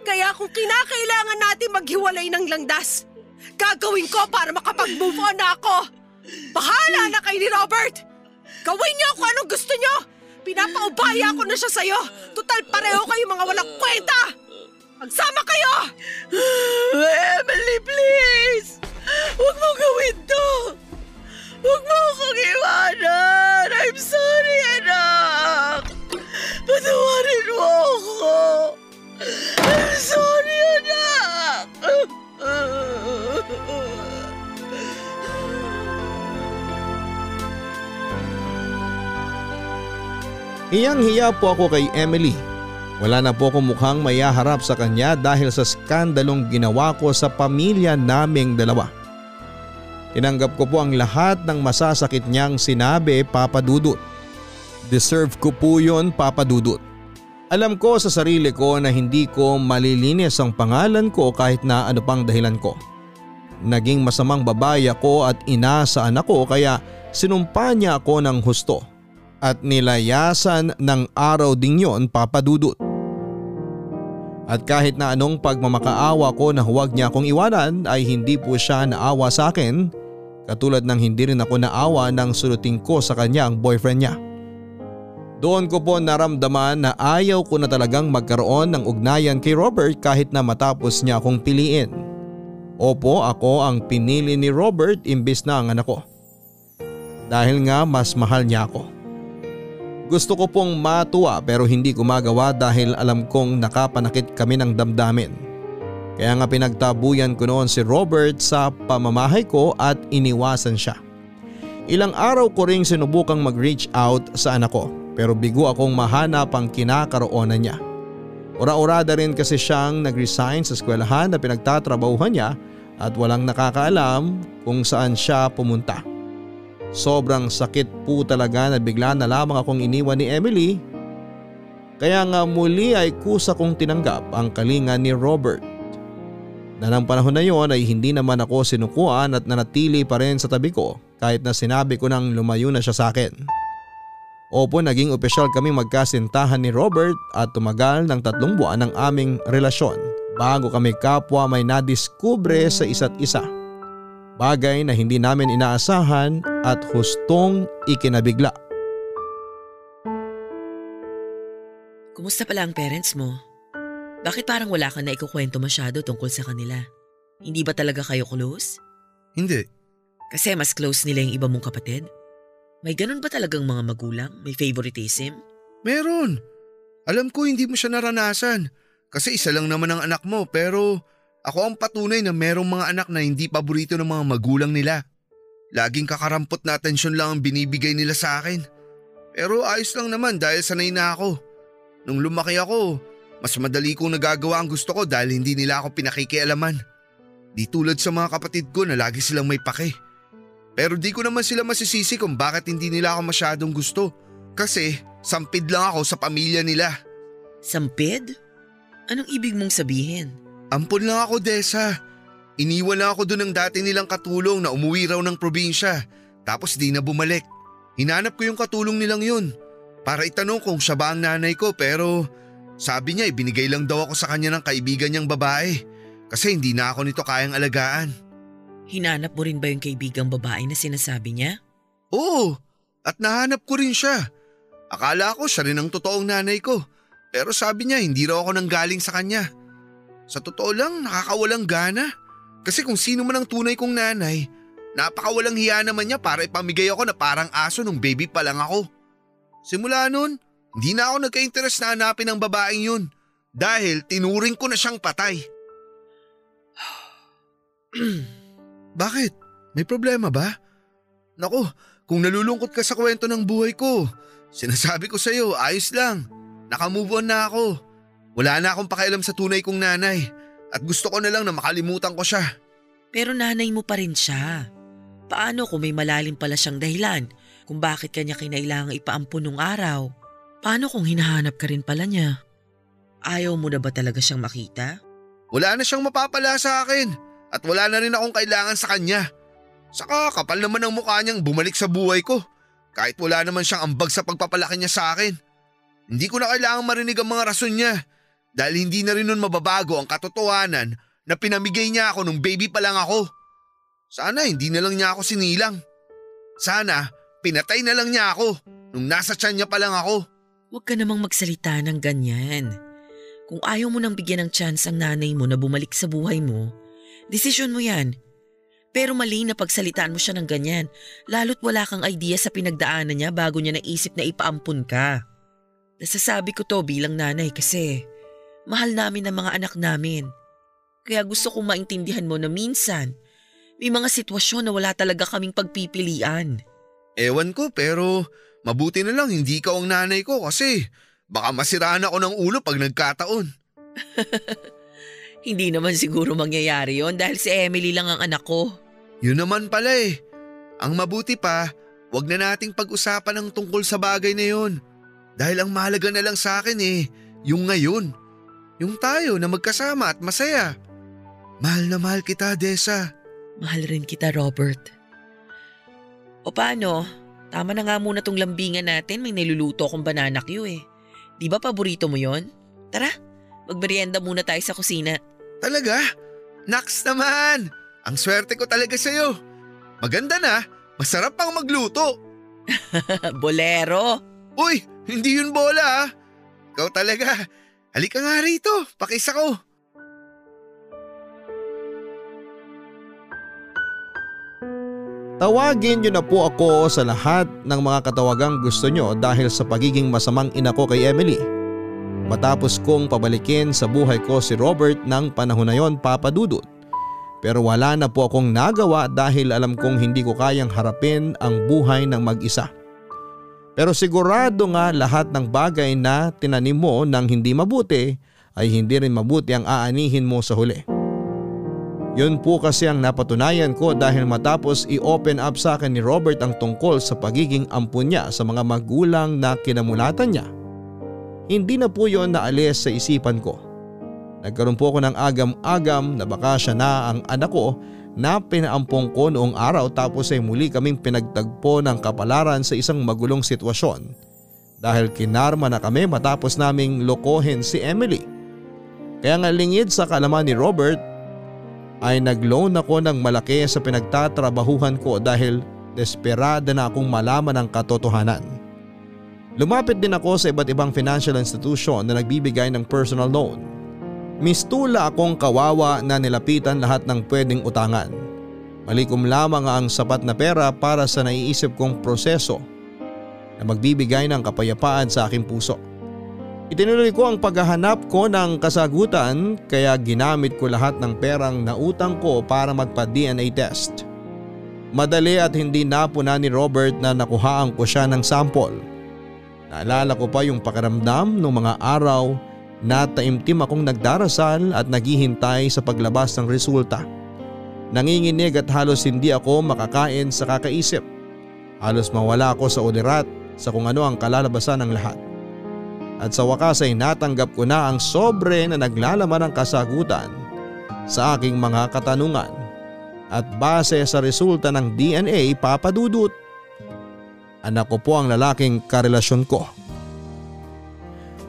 [SPEAKER 6] Kaya kung kinakailangan natin maghiwalay ng langdas, gagawin ko para makapag-move on na ako. Bahala na kayo ni Robert. Gawin niyo kung anong gusto niyo. Pinapaubaya ko na siya sa'yo. Total pareho kayo mga walang kwenta. Magsama kayo!
[SPEAKER 5] Emily, please! Huwag mo gawin to! Huwag mo akong iwanan! I'm sorry, anak! Patawarin mo ako! I'm sorry,
[SPEAKER 3] Hiyang-hiya po ako kay Emily. Wala na po akong mukhang mayaharap sa kanya dahil sa skandalong ginawa ko sa pamilya naming dalawa. Tinanggap ko po ang lahat ng masasakit niyang sinabi Papa Dudut. Deserve ko po yun Papa Dudut. Alam ko sa sarili ko na hindi ko malilinis ang pangalan ko kahit na ano pang dahilan ko. Naging masamang babae ako at ina sa anak ko kaya sinumpa niya ako ng husto at nilayasan ng araw ding yon papadudot. At kahit na anong pagmamakaawa ko na huwag niya akong iwanan ay hindi po siya naawa sa akin katulad ng hindi rin ako naawa ng suluting ko sa kanya ang boyfriend niya. Doon ko po naramdaman na ayaw ko na talagang magkaroon ng ugnayan kay Robert kahit na matapos niya akong piliin. Opo ako ang pinili ni Robert imbis na ang anak ko. Dahil nga mas mahal niya ako. Gusto ko pong matuwa pero hindi ko magawa dahil alam kong nakapanakit kami ng damdamin. Kaya nga pinagtabuyan ko noon si Robert sa pamamahay ko at iniwasan siya. Ilang araw ko ring sinubukang mag-reach out sa anak ko pero bigo akong mahanap ang kinakaroonan niya. Ura-urada rin kasi siyang nag-resign sa eskwelahan na pinagtatrabahuhan niya at walang nakakaalam kung saan siya pumunta. Sobrang sakit po talaga na bigla na lamang akong iniwan ni Emily. Kaya nga muli ay kusa kong tinanggap ang kalinga ni Robert. Na ng panahon na yon ay hindi naman ako sinukuan at nanatili pa rin sa tabi ko kahit na sinabi ko nang lumayo na siya sa akin. Opo naging opisyal kaming magkasintahan ni Robert at tumagal ng tatlong buwan ang aming relasyon bago kami kapwa may nadiskubre sa isa't isa. Bagay na hindi namin inaasahan at hustong ikinabigla.
[SPEAKER 5] Kumusta pala ang parents mo? Bakit parang wala ka na ikukwento masyado tungkol sa kanila? Hindi ba talaga kayo close?
[SPEAKER 7] Hindi.
[SPEAKER 5] Kasi mas close nila yung iba mong kapatid? May ganun ba talagang mga magulang? May favoritism?
[SPEAKER 7] Meron. Alam ko hindi mo siya naranasan. Kasi isa lang naman ang anak mo pero ako ang patunay na merong mga anak na hindi paborito ng mga magulang nila. Laging kakarampot na atensyon lang ang binibigay nila sa akin. Pero ayos lang naman dahil sanay na ako. Nung lumaki ako, mas madali kong nagagawa ang gusto ko dahil hindi nila ako pinakikialaman. Di tulad sa mga kapatid ko na lagi silang may pake. Pero di ko naman sila masisisi kung bakit hindi nila ako masyadong gusto. Kasi sampid lang ako sa pamilya nila.
[SPEAKER 5] Sampid? Anong ibig mong sabihin?
[SPEAKER 7] Ampon lang ako, Desa. Iniwan lang ako doon ng dati nilang katulong na umuwi raw ng probinsya. Tapos di na bumalik. Hinanap ko yung katulong nilang yun. Para itanong kung siya ba ang nanay ko pero sabi niya ibinigay lang daw ako sa kanya ng kaibigan niyang babae. Kasi hindi na ako nito kayang alagaan.
[SPEAKER 5] Hinanap mo rin ba yung kaibigang babae na sinasabi niya?
[SPEAKER 7] Oo, at nahanap ko rin siya. Akala ko siya rin ang totoong nanay ko. Pero sabi niya hindi raw ako nang galing sa kanya. Sa totoo lang, nakakawalang gana. Kasi kung sino man ang tunay kong nanay, napakawalang hiya naman niya para ipamigay ako na parang aso nung baby pa lang ako. Simula nun, hindi na ako nagka-interest na hanapin ang babaeng yun. Dahil tinuring ko na siyang patay. Bakit? May problema ba? Nako, kung nalulungkot ka sa kwento ng buhay ko, sinasabi ko sa'yo, ayos lang. Nakamove on na ako. Wala na akong pakialam sa tunay kong nanay at gusto ko na lang na makalimutan ko siya.
[SPEAKER 5] Pero nanay mo pa rin siya. Paano kung may malalim pala siyang dahilan kung bakit kanya kinailangang ipaampun nung araw? Paano kung hinahanap ka rin pala niya? Ayaw mo na ba talaga siyang makita?
[SPEAKER 7] Wala na siyang mapapala sa akin at wala na rin akong kailangan sa kanya. Saka kapal naman ang mukha niyang bumalik sa buhay ko kahit wala naman siyang ambag sa pagpapalaki niya sa akin. Hindi ko na kailangang marinig ang mga rason niya dahil hindi na rin nun mababago ang katotohanan na pinamigay niya ako nung baby pa lang ako. Sana hindi na lang niya ako sinilang. Sana pinatay na lang niya ako nung nasa tiyan niya pa lang ako.
[SPEAKER 5] Huwag ka namang magsalita ng ganyan. Kung ayaw mo nang bigyan ng chance ang nanay mo na bumalik sa buhay mo, desisyon mo yan. Pero mali na pagsalitaan mo siya ng ganyan, lalo't wala kang idea sa pinagdaanan niya bago niya naisip na ipaampun ka. Nasasabi ko to bilang nanay kasi Mahal namin ang mga anak namin. Kaya gusto kong maintindihan mo na minsan, may mga sitwasyon na wala talaga kaming pagpipilian.
[SPEAKER 7] Ewan ko pero mabuti na lang hindi ka ang nanay ko kasi baka masiraan ako ng ulo pag nagkataon.
[SPEAKER 5] hindi naman siguro mangyayari yon dahil si Emily lang ang anak ko.
[SPEAKER 7] Yun naman pala eh. Ang mabuti pa, wag na nating pag-usapan ng tungkol sa bagay na yon. Dahil ang mahalaga na lang sa akin eh, yung ngayon. Yung tayo na magkasama at masaya. Mahal na mahal kita, Desa.
[SPEAKER 5] Mahal rin kita, Robert. O paano? Tama na nga muna tong lambingan natin. May niluluto akong banana Q eh. Di ba paborito mo yon? Tara, magmerienda muna tayo sa kusina.
[SPEAKER 7] Talaga? Naks naman! Ang swerte ko talaga sa'yo. Maganda na, masarap pang magluto.
[SPEAKER 5] Bolero!
[SPEAKER 7] Uy, hindi yun bola ah. Ikaw talaga. Halika nga rito, pakisa ko.
[SPEAKER 3] Tawagin niyo na po ako sa lahat ng mga katawagang gusto nyo dahil sa pagiging masamang ina ko kay Emily. Matapos kong pabalikin sa buhay ko si Robert ng panahon na yon papadudot. Pero wala na po akong nagawa dahil alam kong hindi ko kayang harapin ang buhay ng mag-isa. Pero sigurado nga lahat ng bagay na tinanim mo ng hindi mabuti ay hindi rin mabuti ang aanihin mo sa huli. Yun po kasi ang napatunayan ko dahil matapos i-open up sa akin ni Robert ang tungkol sa pagiging ampun niya sa mga magulang na kinamulatan niya. Hindi na po yon naalis sa isipan ko. Nagkaroon po ako ng agam-agam na baka siya na ang anak ko na pinaampong ko noong araw tapos ay muli kaming pinagtagpo ng kapalaran sa isang magulong sitwasyon dahil kinarma na kami matapos naming lokohin si Emily. Kaya nga lingid sa kalaman ni Robert ay nag-loan ako ng malaki sa pinagtatrabahuhan ko dahil desperada na akong malaman ang katotohanan. Lumapit din ako sa iba't ibang financial institution na nagbibigay ng personal loan. Mistula akong kawawa na nilapitan lahat ng pwedeng utangan. Malikom lamang ang sapat na pera para sa naiisip kong proseso na magbibigay ng kapayapaan sa aking puso. Itinuloy ko ang paghahanap ko ng kasagutan kaya ginamit ko lahat ng perang nautang ko para magpa-DNA test. Madali at hindi napuna ni Robert na nakuhaan ko siya ng sample. Naalala ko pa yung pakiramdam ng mga araw na taimtim akong nagdarasal at naghihintay sa paglabas ng resulta. Nanginginig at halos hindi ako makakain sa kakaisip. Halos mawala ako sa ulirat sa kung ano ang kalalabasan ng lahat at sa wakas ay natanggap ko na ang sobre na naglalaman ng kasagutan sa aking mga katanungan at base sa resulta ng DNA papadudot. Anak ko po ang lalaking karelasyon ko.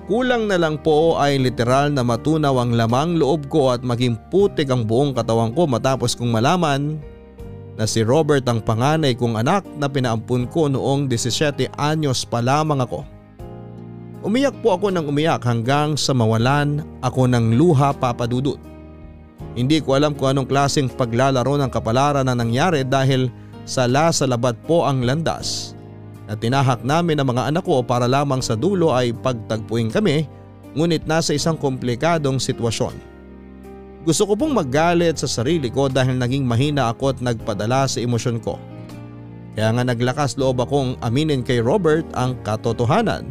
[SPEAKER 3] Kulang na lang po ay literal na matunaw ang lamang loob ko at maging putik ang buong katawan ko matapos kong malaman na si Robert ang panganay kong anak na pinaampun ko noong 17 anyos pa lamang ako. Umiyak po ako ng umiyak hanggang sa mawalan ako ng luha papadudot. Hindi ko alam kung anong klaseng paglalaro ng kapalaran na nangyari dahil sala sa labat po ang landas na tinahak namin ng mga anak ko para lamang sa dulo ay pagtagpuin kami ngunit nasa isang komplikadong sitwasyon. Gusto ko pong maggalit sa sarili ko dahil naging mahina ako at nagpadala sa emosyon ko. Kaya nga naglakas loob akong aminin kay Robert ang katotohanan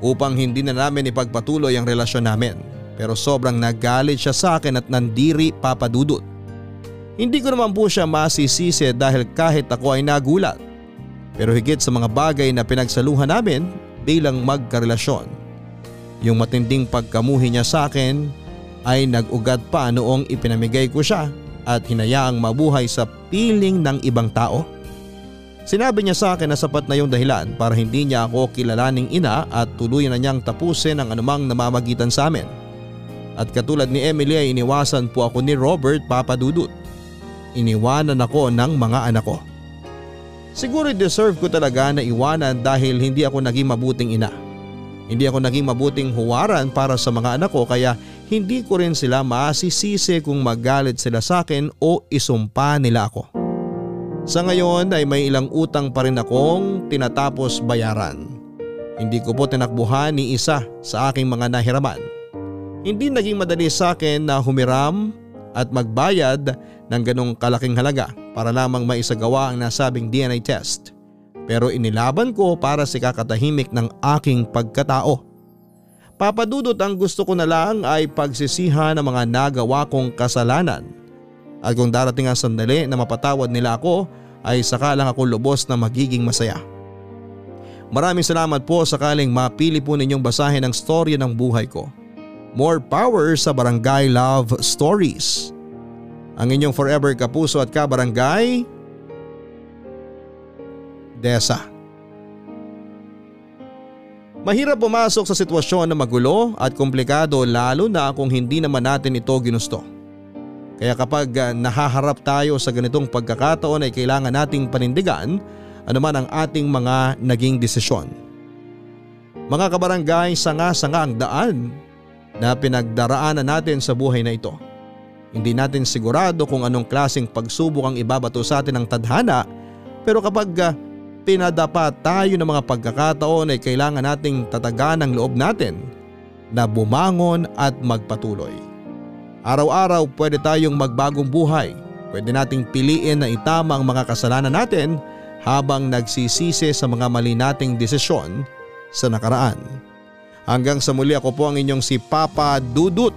[SPEAKER 3] upang hindi na namin ipagpatuloy ang relasyon namin. Pero sobrang nagalit siya sa akin at nandiri papadudot. Hindi ko naman po siya masisisi dahil kahit ako ay nagulat. Pero higit sa mga bagay na pinagsaluhan namin bilang magkarelasyon. Yung matinding pagkamuhi niya sa akin ay nag-ugat pa noong ipinamigay ko siya at hinayaang mabuhay sa piling ng ibang tao. Sinabi niya sa akin na sapat na yung dahilan para hindi niya ako kilalaning ina at tuluyan na niyang tapusin ang anumang namamagitan sa amin. At katulad ni Emily ay iniwasan po ako ni Robert papadudot. Iniwanan ako ng mga anak ko. Siguro deserve ko talaga na iwanan dahil hindi ako naging mabuting ina. Hindi ako naging mabuting huwaran para sa mga anak ko kaya hindi ko rin sila masisisi kung magalit sila sa akin o isumpa nila ako. Sa ngayon ay may ilang utang pa rin akong tinatapos bayaran. Hindi ko po tinakbuhan ni isa sa aking mga nahiraman. Hindi naging madali sa akin na humiram at magbayad ng ganong kalaking halaga para lamang maisagawa ang nasabing DNA test. Pero inilaban ko para si kakatahimik ng aking pagkatao. Papadudot ang gusto ko na lang ay pagsisihan ng mga nagawa kong kasalanan at kung darating ang sandali na mapatawad nila ako ay saka lang ako lubos na magiging masaya. Maraming salamat po sakaling mapili po ninyong basahin ang storya ng buhay ko. More power sa Barangay Love Stories. Ang inyong forever kapuso at kabarangay, Desa. Mahirap pumasok sa sitwasyon na magulo at komplikado lalo na kung hindi naman natin ito ginusto. Kaya kapag ah, nahaharap tayo sa ganitong pagkakataon ay kailangan nating panindigan anuman ang ating mga naging desisyon. Mga kabarangay, sanga-sanga ang daan na pinagdaraanan natin sa buhay na ito. Hindi natin sigurado kung anong klaseng pagsubok ang ibabato sa atin ng tadhana pero kapag uh, pinadapa tayo ng mga pagkakataon ay kailangan nating tatagan ang loob natin na bumangon at magpatuloy. Araw-araw pwede tayong magbagong buhay. Pwede nating piliin na itama ang mga kasalanan natin habang nagsisisi sa mga mali nating desisyon sa nakaraan. Hanggang sa muli ako po ang inyong si Papa Dudut